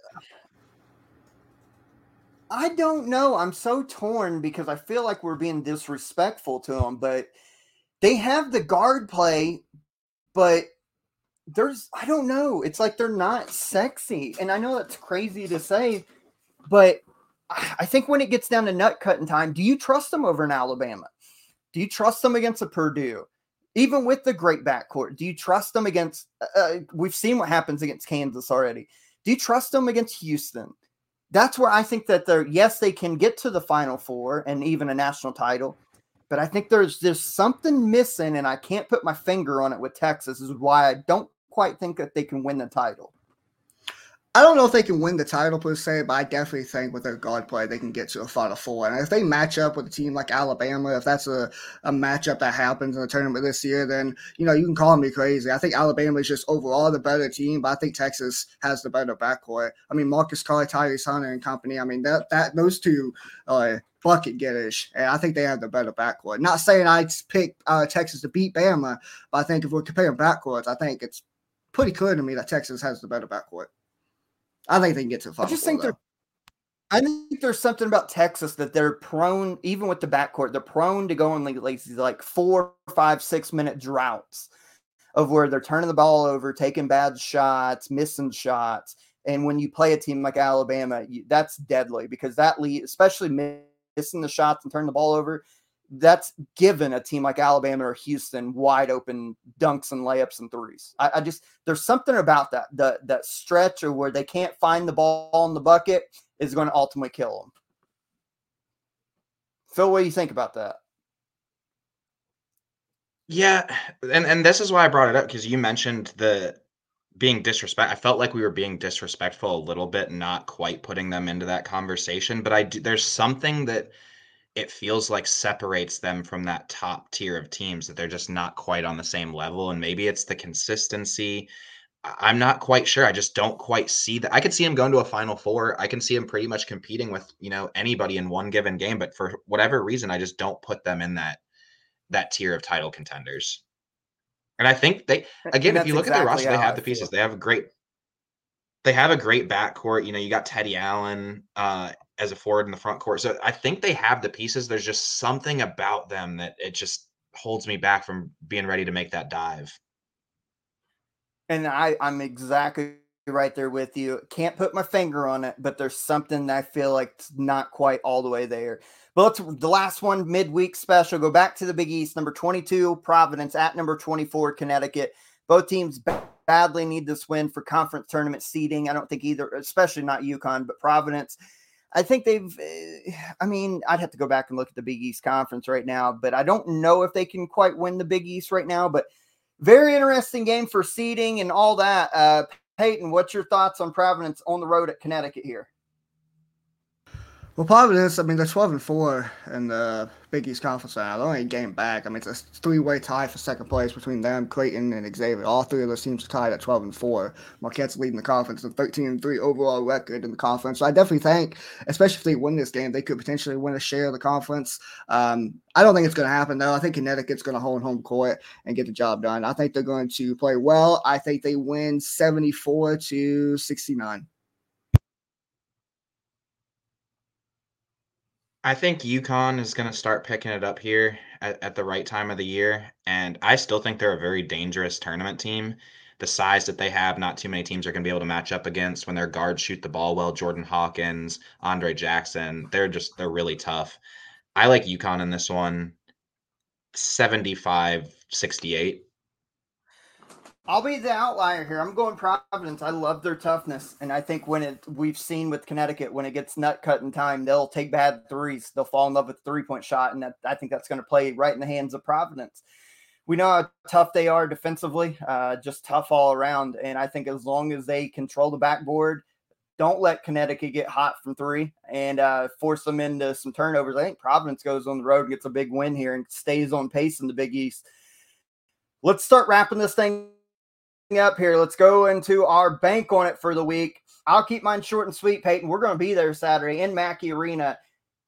I don't know. I'm so torn because I feel like we're being disrespectful to them, but they have the guard play, but there's I don't know. It's like they're not sexy. And I know that's crazy to say, but I think when it gets down to nut cutting time, do you trust them over in Alabama? Do you trust them against a Purdue? Even with the great backcourt, do you trust them against? Uh, uh we've seen what happens against Kansas already. Do you trust them against Houston? That's where I think that they're yes, they can get to the final four and even a national title, but I think there's there's something missing, and I can't put my finger on it with Texas, is why I don't quite think that they can win the title. I don't know if they can win the title per se, but I definitely think with their guard play they can get to a final four. And if they match up with a team like Alabama, if that's a, a matchup that happens in the tournament this year, then you know you can call me crazy. I think Alabama is just overall the better team, but I think Texas has the better backcourt. I mean Marcus Carr, Tyrese Hunter, and company. I mean that that those two uh, bucket getters, and I think they have the better backcourt. Not saying I pick uh, Texas to beat Bama, but I think if we're comparing backcourts, I think it's pretty clear to me that Texas has the better backcourt. I think they can get to five. I just think they're. I think there's something about Texas that they're prone, even with the backcourt, they're prone to going like, like, like four, five, six minute droughts of where they're turning the ball over, taking bad shots, missing shots. And when you play a team like Alabama, you, that's deadly because that lead, especially missing the shots and turning the ball over, that's given a team like Alabama or Houston wide open dunks and layups and threes. I, I, just there's something about that the that stretch or where they can't find the ball in the bucket is going to ultimately kill them. Phil, what do you think about that? Yeah, and and this is why I brought it up because you mentioned the being disrespect. I felt like we were being disrespectful a little bit, not quite putting them into that conversation. But I do, there's something that it feels like separates them from that top tier of teams that they're just not quite on the same level. And maybe it's the consistency. I'm not quite sure. I just don't quite see that. I could see him going to a final four. I can see him pretty much competing with, you know, anybody in one given game, but for whatever reason, I just don't put them in that that tier of title contenders. And I think they again, if you look exactly at the roster, they have the pieces. They have a great they have a great backcourt. You know, you got Timmy Allen uh, as a forward in the front court. So I think they have the pieces. There's just something about them that it just holds me back from being ready to make that dive. And I, I'm exactly right there with you. Can't put my finger on it, but there's something that I feel like it's not quite all the way there. But let's the last one midweek special. Go back to the Big East, number 22, Providence at number 24, Connecticut. Both teams badly need this win for conference tournament seeding. I don't think either, especially not UConn, but Providence I think they've, eh, I mean, I'd have to go back and look at the Big East Conference right now, but I don't know if they can quite win the Big East right now. But very interesting game for seeding and all that. Uh, Peyton, what's your thoughts on Providence on the road at Connecticut here? Well, Providence, I mean, they're 12 and 4 in the Big East Conference now. They're only a game back. I mean, it's a three way tie for second place between them, Creighton, and Xavier. All three of those teams are tied at 12 and 4. Marquette's leading the conference, a 13 and 3 overall record in the conference. So I definitely think, especially if they win this game, they could potentially win a share of the conference. Um, I don't think it's going to happen, though. I think Connecticut's going to hold home court and get the job done. I think they're going to play well. I think they win 74 to 69. I think UConn is going to start picking it up here at, at, the right time of the year. And I still think they're a very dangerous tournament team. The size that they have, not too many teams are going to be able to match up against when their guards shoot the ball well. Jordan Hawkins, Andre Jackson, they're just, they're really tough. I like UConn in this one 75 68. I'll be the outlier here. I'm going Providence. I love their toughness, and I think when it we've seen with Connecticut when it gets nut cut in time, they'll take bad threes. They'll fall in love with three point shot, and that, I think that's going to play right in the hands of Providence. We know how tough they are defensively, uh, just tough all around. And I think as long as they control the backboard, don't let Connecticut get hot from three and uh, force them into some turnovers. I think Providence goes on the road and gets a big win here and stays on pace in the Big East. Let's start wrapping this thing up here. Let's go into our bank on it for the week. I'll keep mine short and sweet, Peyton. We're going to be there Saturday in Mackey Arena.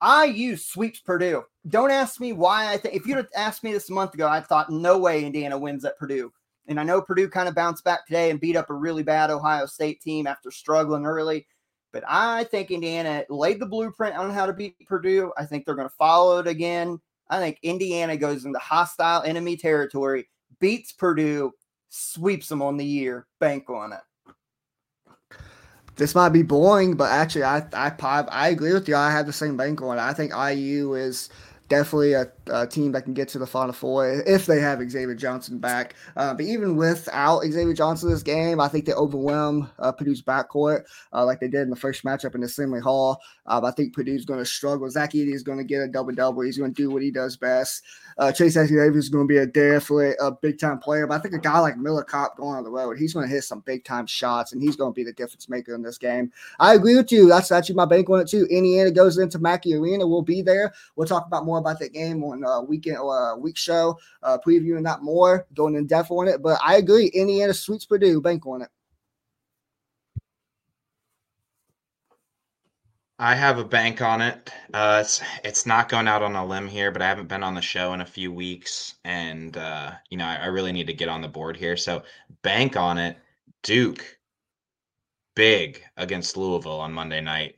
IU sweeps Purdue. Don't ask me why I think. If you'd have asked me this a month ago, I thought no way Indiana wins at Purdue. And I know Purdue kind of bounced back today and beat up a really bad Ohio State team after struggling early. But I think Indiana laid the blueprint on how to beat Purdue. I think they're going to follow it again. I think Indiana goes into hostile enemy territory, beats Purdue, sweeps them on the year. Bank on it. This might be boring, but actually, I I I agree with you. I have the same bank on it. I think IU is definitely a, a, team that can get to the Final Four if they have Xavier Johnson back. Uh, but even without Xavier Johnson this game, I think they overwhelm uh, Purdue's backcourt uh, like they did in the first matchup in Assembly Hall. Uh, I think Purdue's going to struggle. Zach Edey is going to get a double double. He's going to do what he does best. Uh, Chase Davis is going to be a definitely a big time player. But I think a guy like Miller Kopp going on the road, he's going to hit some big time shots and he's going to be the difference maker in this game. I agree with you. That's actually my bank on it too. Indiana goes into Mackey Arena. We'll be there. We'll talk about more about that game on uh, weekend or uh, week show, uh, previewing that more, going in depth on it. But I agree. Indiana sweeps Purdue. Bank on it. I have a bank on it. Uh, it's it's not going out on a limb here, but I haven't been on the show in a few weeks, and uh, you know I, I really need to get on the board here. So bank on it. Duke big against Louisville on Monday night.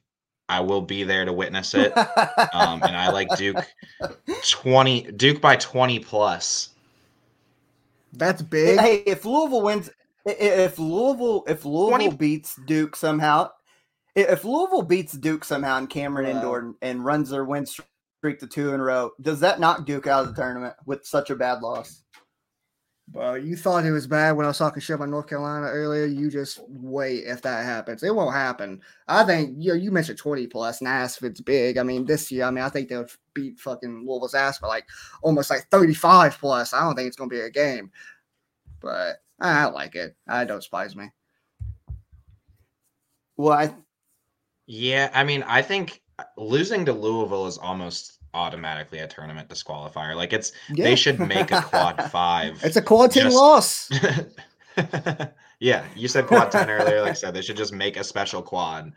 I will be there to witness it, um, and I like Duke twenty Duke by twenty plus. That's big. Hey, if Louisville wins, if Louisville if Louisville 20... beats Duke somehow, if Louisville beats Duke somehow in Cameron wow. Indoor and, and, runs their win streak to two in a row, does that knock Duke out of the tournament with such a bad loss? Well, you thought it was bad when I was talking shit about North Carolina earlier. You just wait if that happens. It won't happen. I think you know, you mentioned 20 plus, and ask if it's big. I mean, this year, I mean, I think they'll beat fucking Louisville's ass for like almost like 35 plus. I don't think it's gonna be a game. But I like it. I don't despise me. Well, I yeah, I mean, I think uh, losing to Louisville is almost automatically a tournament disqualifier. Like it's yeah. they should make a quad five. It's a quad ten just... loss. yeah, you said quad ten earlier. Like I said, they should just make a special quad.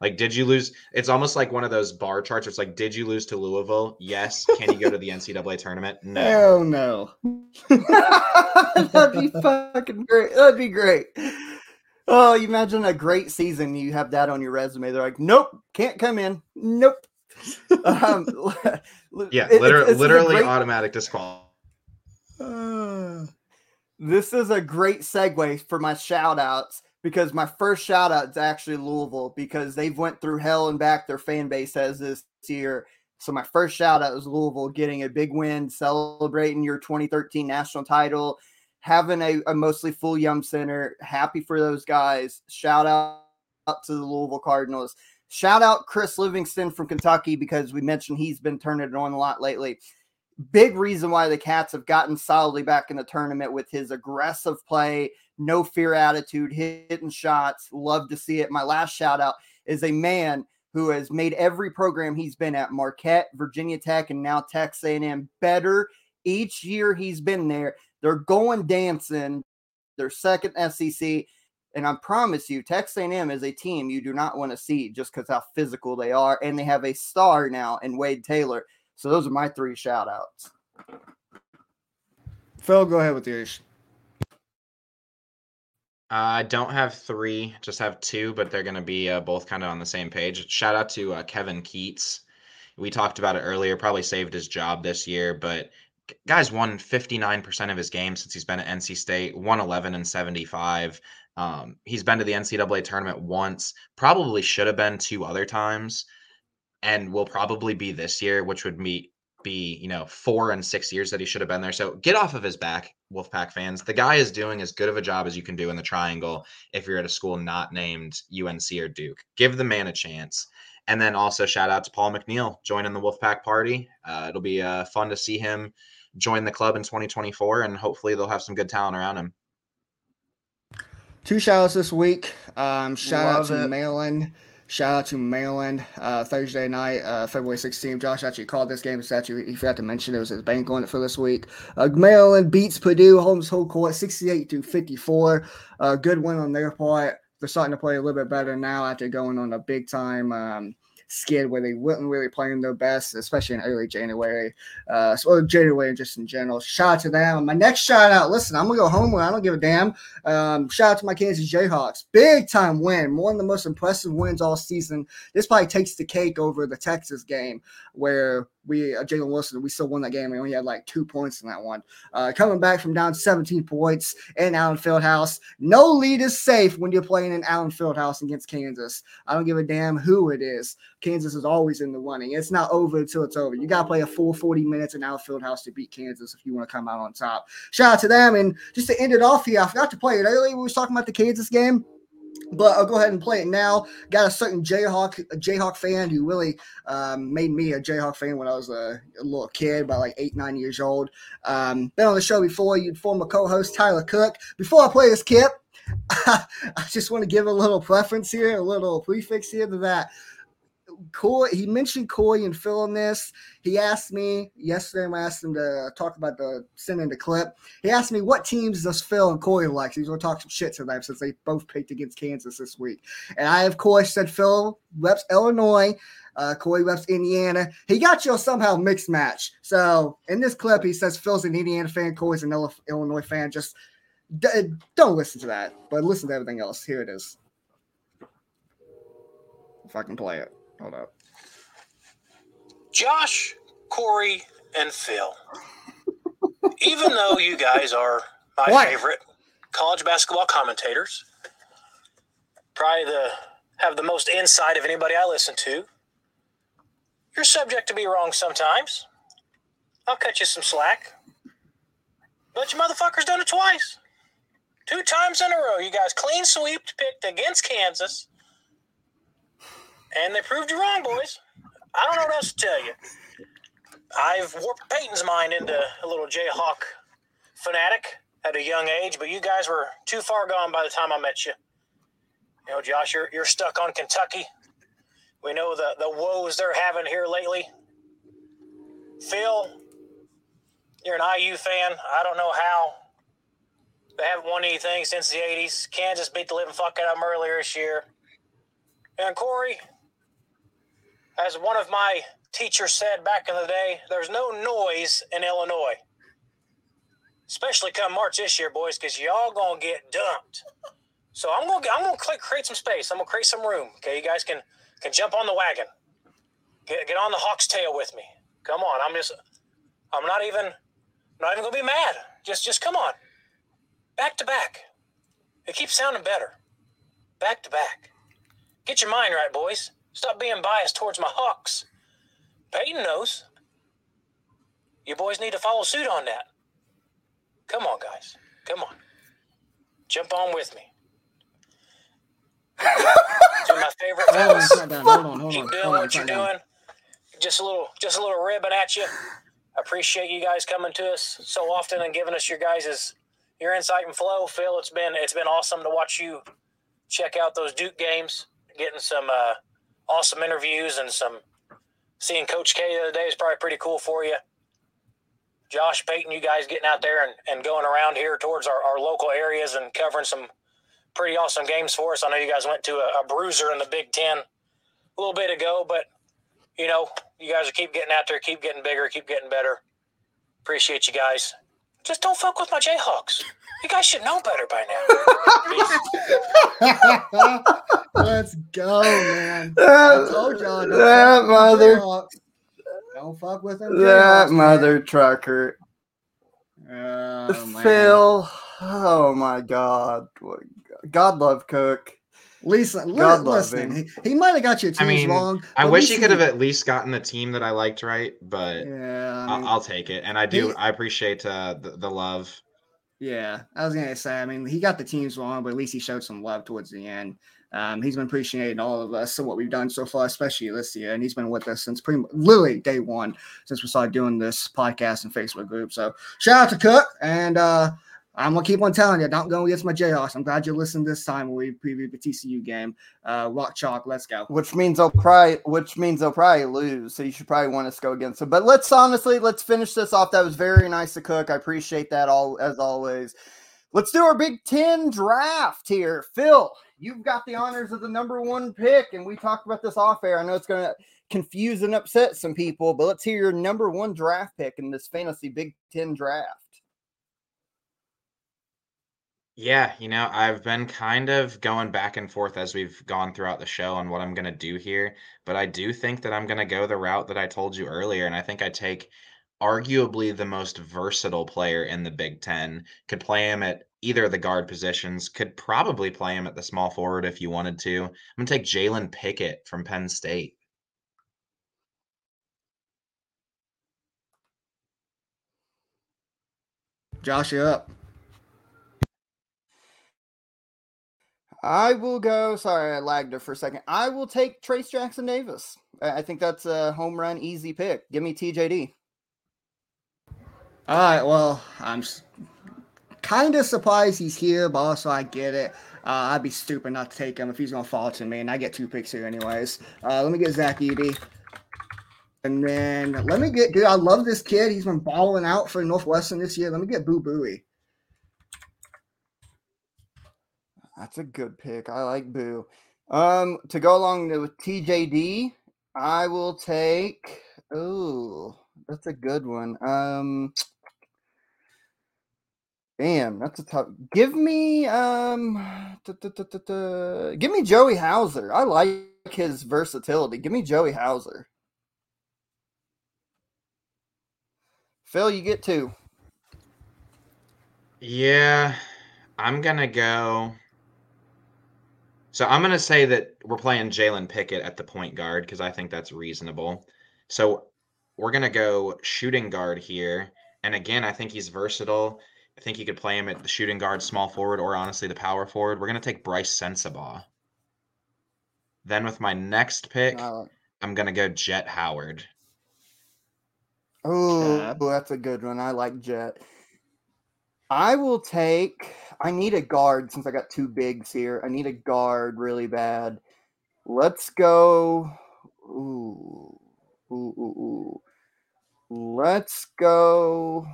Like, did you lose? It's almost like one of those bar charts. It's like, did you lose to Louisville? Yes. Can you go to the NCAA tournament? No. Hell no. That'd be fucking great. That'd be great. Oh, you imagine a great season. You have that on your resume. They're like, nope, can't come in. Nope. Um, yeah, literally, it's literally great... automatic disqual. Uh, this is a great segue for my shout outs because my first shout out is actually Louisville because they've went through hell and back their fan base has this year. So my first shout out is Louisville getting a big win, celebrating your 2013 national title having a, a mostly full Yum Center. Happy for those guys. Shout out to the Louisville Cardinals. Shout out Chris Livingston from Kentucky because we mentioned he's been turning it on a lot lately. Big reason why the Cats have gotten solidly back in the tournament with his aggressive play, no fear attitude, hitting shots. Love to see it. My last shout out is a man who has made every program he's been at, Marquette, Virginia Tech, and now Texas A&M, better each year he's been there. They're going dancing. Their second SEC. And I promise you, Texas A&M is a team you do not want to see just because how physical they are, and they have a star now in Wade Taylor. So those are my three shout outs. Phil, go ahead with yours. I don't have three, just have two, but they're going to be uh, both kind of on the same page. Shout out to uh, Kevin Keatts. We talked about it earlier, probably saved his job this year, but guy's won 59% of his games since he's been at NC State, 111 and 75. Um, he's been to the NCAA tournament once, probably should have been two other times, and will probably be this year, which would meet be, you know, four and six years that he should have been there. So get off of his back, Wolfpack fans. The guy is doing as good of a job as you can do in the triangle if you're at a school not named UNC or Duke. Give the man a chance. And then also shout out to Paul McNeil joining the Wolfpack party. Uh, it'll be uh, fun to see him join the club in 2024, and hopefully they'll have some good talent around him. Two shout outs this week. Um, shout Love out to it. Maryland. Shout out to Maryland. Uh, Thursday night, uh, February 16th. Josh actually called this game. Statue. He forgot to mention it was his bank on it for this week. Uh, Maryland beats Purdue Holmes whole court 68 to 54. Uh, good win on their part. They're starting to play a little bit better now after going on a big time um, skid where they weren't really playing their best, especially in early January. Uh, so January just in general. Shout out to them. My next shout out. Listen, I'm gonna go home. I don't give a damn. Um, shout out to my Kansas Jayhawks. Big time win. One of the most impressive wins all season. This probably takes the cake over the Texas game where we uh, Jalen Wilson, we still won that game. We only had like two points in that one. Uh, coming back from down 17 points in Allen Fieldhouse. No lead is safe when you're playing in Allen Fieldhouse against Kansas. I don't give a damn who it is. Kansas is always in the running. It's not over until it's over. You got to play a full 40 minutes in Allen Fieldhouse to beat Kansas if you want to come out on top. Shout out to them. And just to end it off here, I forgot to play it earlier. We was talking about the Kansas game. But I'll go ahead and play it now. Got a certain Jayhawk a Jayhawk fan who really um, made me a Jayhawk fan when I was a, a, little kid, about like eight, nine years old. Um, been on the show before. You'd former co-host Tyler Cook. Before I play this clip, I just want to give a little preference here, a little prefix here to that. Coy, he mentioned Coy and Phil in this. He asked me yesterday when I asked him to talk about the sending the clip. He asked me what teams does Phil and Coy like. He's to talk some shit to them since they both picked against Kansas this week. And I, of course, said Phil reps Illinois. Uh, Coy reps Indiana. He got you somehow mixed match. So in this clip, he says Phil's an Indiana fan, Coy's an Illinois fan. Just d- don't listen to that, but listen to everything else. Here it is. If I can play it. Hold up. Josh, Corey, and Phil. Even though you guys are my what? favorite college basketball commentators, probably the have the most insight of anybody I listen to. You're subject to be wrong sometimes. I'll cut you some slack. But you motherfuckers done it twice. Two times in a row. You guys clean sweeped, picked against Kansas and they proved you wrong, boys. I don't know what else to tell you. I've warped Peyton's mind into a little Jayhawk fanatic at a young age, but you guys were too far gone by the time I met you. You know, Josh, you're, you're stuck on Kentucky. We know the, the woes they're having here lately. Phil, you're an IU fan. I don't know how. They haven't won anything since the 80s. Kansas beat the living fuck out of them earlier this year. And Corey, as one of my teachers said back in the day, there's no noise in Illinois. Especially come March this year, boys, because y'all gonna get dumped. So I'm gonna I'm gonna create some space. I'm gonna create some room. Okay, you guys can can jump on the wagon. Get get on the hawk's tail with me. Come on. I'm just I'm not even not even gonna be mad. Just just come on. Back to back. It keeps sounding better. Back to back. Get your mind right, boys. Stop being biased towards my Hawks. Peyton knows. You boys need to follow suit on that. Come on, guys. Come on. Jump on with me. My favorite fellas. Hold on, hold on, hold Keep doing what you're doing. Just a little, just a little ribbing at you. I appreciate you guys coming to us so often and giving us your guys' your insight and flow. Phil, it's been it's been awesome to watch you check out those Duke games, getting some uh, awesome interviews and some seeing Coach K the other day is probably pretty cool for you. Josh Peyton, you guys getting out there and, and going around here towards our, our local areas and covering some pretty awesome games for us. I know you guys went to a, a bruiser in the Big Ten a little bit ago, but you know, you guys are keep getting out there, keep getting bigger, keep getting better. Appreciate you guys. Just don't fuck with my Jayhawks. You guys should know better by now. Let's go, man. I told y'all. That mother. Don't fuck with them. That mother trucker. Oh, Phil. Oh my God. God love Cook. Lisa, God listen, he, he might have got your teams I mean, wrong. I wish he could have at least gotten the team that I liked right, but yeah, I will take it. And I do, he, I appreciate uh, the, the love. Yeah, I was gonna say. I mean, he got the teams wrong, but at least he showed some love towards the end. Um, he's been appreciating all of us and what we've done so far, especially this year. And he's been with us since pretty much, literally day one since we started doing this podcast and Facebook group. So shout out to Cook and uh, I'm gonna keep on telling you, don't go against my Jayhawks. I'm glad you listened this time when we previewed the TCU game. Uh, rock chalk, let's go. Which means they'll probably, which means they'll probably lose. So you should probably want to go against them. But let's honestly, let's finish this off. That was very nice to cook. I appreciate that all as always. Let's do our Big Ten draft here, Phil. You've got the honors of the number one pick, and we talked about this off air. I know it's gonna confuse and upset some people, but let's hear your number one draft pick in this fantasy Big Ten draft. Yeah, you know, I've been kind of going back and forth as we've gone throughout the show on what I'm going to do here, but I do think that I'm going to go the route that I told you earlier, and I think I take arguably the most versatile player in the Big Ten. Could play him at either of the guard positions, could probably play him at the small forward if you wanted to. I'm going to take Jalen Pickett from Penn State. Josh, you up. I will go. Sorry, I lagged her for a second. I will take Trayce Jackson-Davis. I think that's a home run, easy pick. Give me TJD. All right. Well, I'm kind of surprised he's here, but also I get it. Uh, I'd be stupid not to take him if he's going to fall to me, and I get two picks here anyways. Uh, let me get Zach Edey. And then let me get, dude, I love this kid. He's been balling out for Northwestern this year. Let me get Boo Buie. That's a good pick. I like Boo. Um, to go along with TJD, I will take. Oh, that's a good one. Um, damn, that's a tough. Give me um, give me Joey Hauser. I like his versatility. Give me Joey Hauser. Phil, you get two. Yeah, I'm gonna go. So I'm going to say that we're playing Jalen Pickett at the point guard because I think that's reasonable. So we're going to go shooting guard here. And again, I think he's versatile. I think you could play him at the shooting guard, small forward, or honestly the power forward. We're going to take Brice Sensabaugh. Then with my next pick, uh, I'm going to go Jett Howard. Oh, that's a good one. I like Jett. I will take I need a guard since I got two bigs here. I need a guard really bad. Let's go. Ooh, ooh, ooh, ooh. Let's go.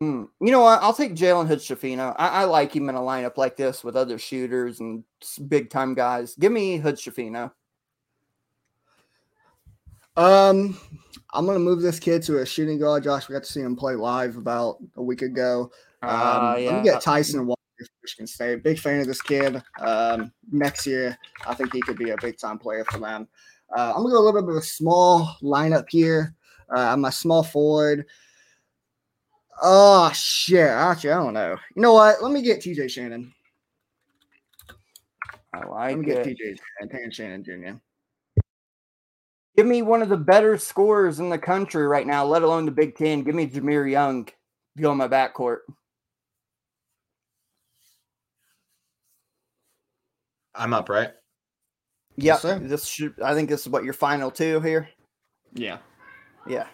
Hmm. You know what? I'll take Jalen Hood-Schifino. I, I, like him in a lineup like this with other shooters and big time guys. Give me Hood-Schifino. Um, I'm gonna move this kid to a shooting guard. Josh, we got to see him play live about a week ago. Um, uh, yeah. Let me get Tyson Walker Michigan State. Big fan of this kid. Um, next year, I think he could be a big time player for them. Uh, I'm gonna go a little bit of a small lineup here. Uh, I'm a small forward. Oh shit! Actually, I don't know. You know what? Let me get TJ Shannon. I like Let me it. get TJ Shannon, Shannon Jr. Give me one of the better scorers in the country right now, let alone the Big Ten. Give me Jahmir Young to go in my backcourt. I'm up, right? Yeah. Yes, this should I think this is what your final two here. Yeah. Yeah.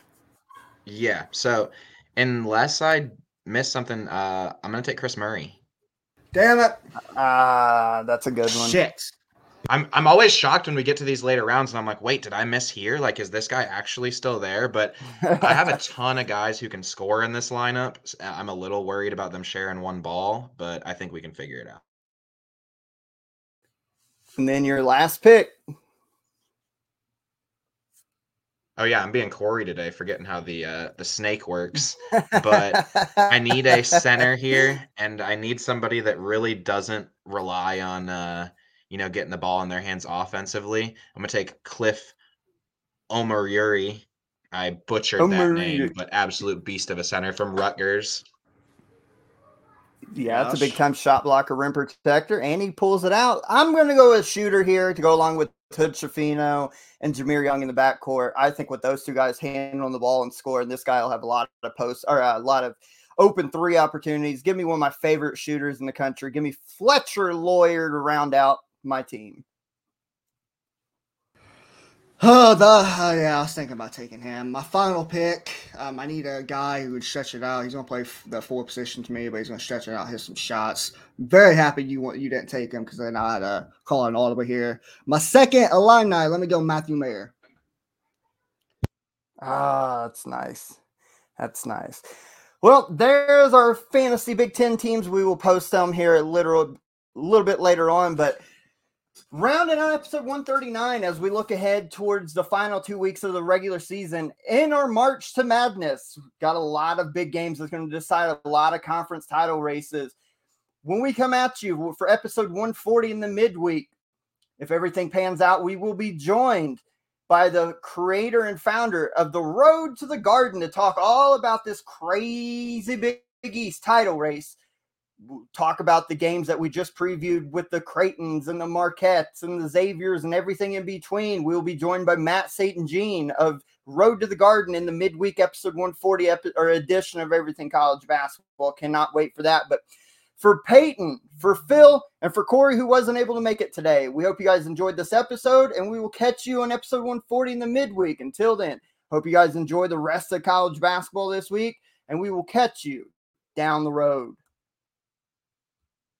Yeah. So unless I miss something, uh I'm gonna take Kris Murray. Damn it. Ah, uh, that's a good one. Shit. I'm I'm always shocked when we get to these later rounds and I'm like, wait, did I miss here? Like, is this guy actually still there? But I have a ton of guys who can score in this lineup. I'm a little worried about them sharing one ball, but I think we can figure it out. And then your last pick. Oh yeah, I'm being Corey today, forgetting how the uh, the snake works. But I need a center here, and I need somebody that really doesn't rely on uh, you know getting the ball in their hands offensively. I'm gonna take Cliff Omoruyi. I butchered that name, but absolute beast of a center from Rutgers. Yeah, it's a big time shot blocker, rim protector, and he pulls it out. I'm going to go with shooter here to go along with Hood Schifino and Jahmir Young in the backcourt. I think with those two guys handling the ball and score, and this guy will have a lot of posts or a lot of open three opportunities. Give me one of my favorite shooters in the country. Give me Fletcher Loyer to round out my team. Oh, the uh, yeah, I was thinking about taking him. My final pick. Um, I need a guy who would stretch it out. He's gonna play the four position to me, but he's gonna stretch it out, hit some shots. Very happy you you didn't take him because then I had to call an audible here. My second alumni. Let me go, Matthew Mayer. Ah, that's nice. That's nice. Well, there's our fantasy Big Ten teams. We will post them here a little, a little bit later on, but Rounding out episode 139 as we look ahead towards the final two weeks of the regular season in our March to Madness. Got a lot of big games that's going to decide a lot of conference title races. When we come at you for episode 140 in the midweek, if everything pans out, we will be joined by the creator and founder of the Road to the Garden to talk all about this crazy Big East title race talk about the games that we just previewed with the Creightons and the Marquettes and the Xaviers and everything in between. We'll be joined by Matt St. Jean of Road to the Garden in the midweek episode 140 epi- or edition of Everything College Basketball. Cannot wait for that. But for Peyton, for Phil, and for Corey, who wasn't able to make it today, we hope you guys enjoyed this episode and we will catch you on episode 140 in the midweek. Until then, hope you guys enjoy the rest of college basketball this week and we will catch you down the road.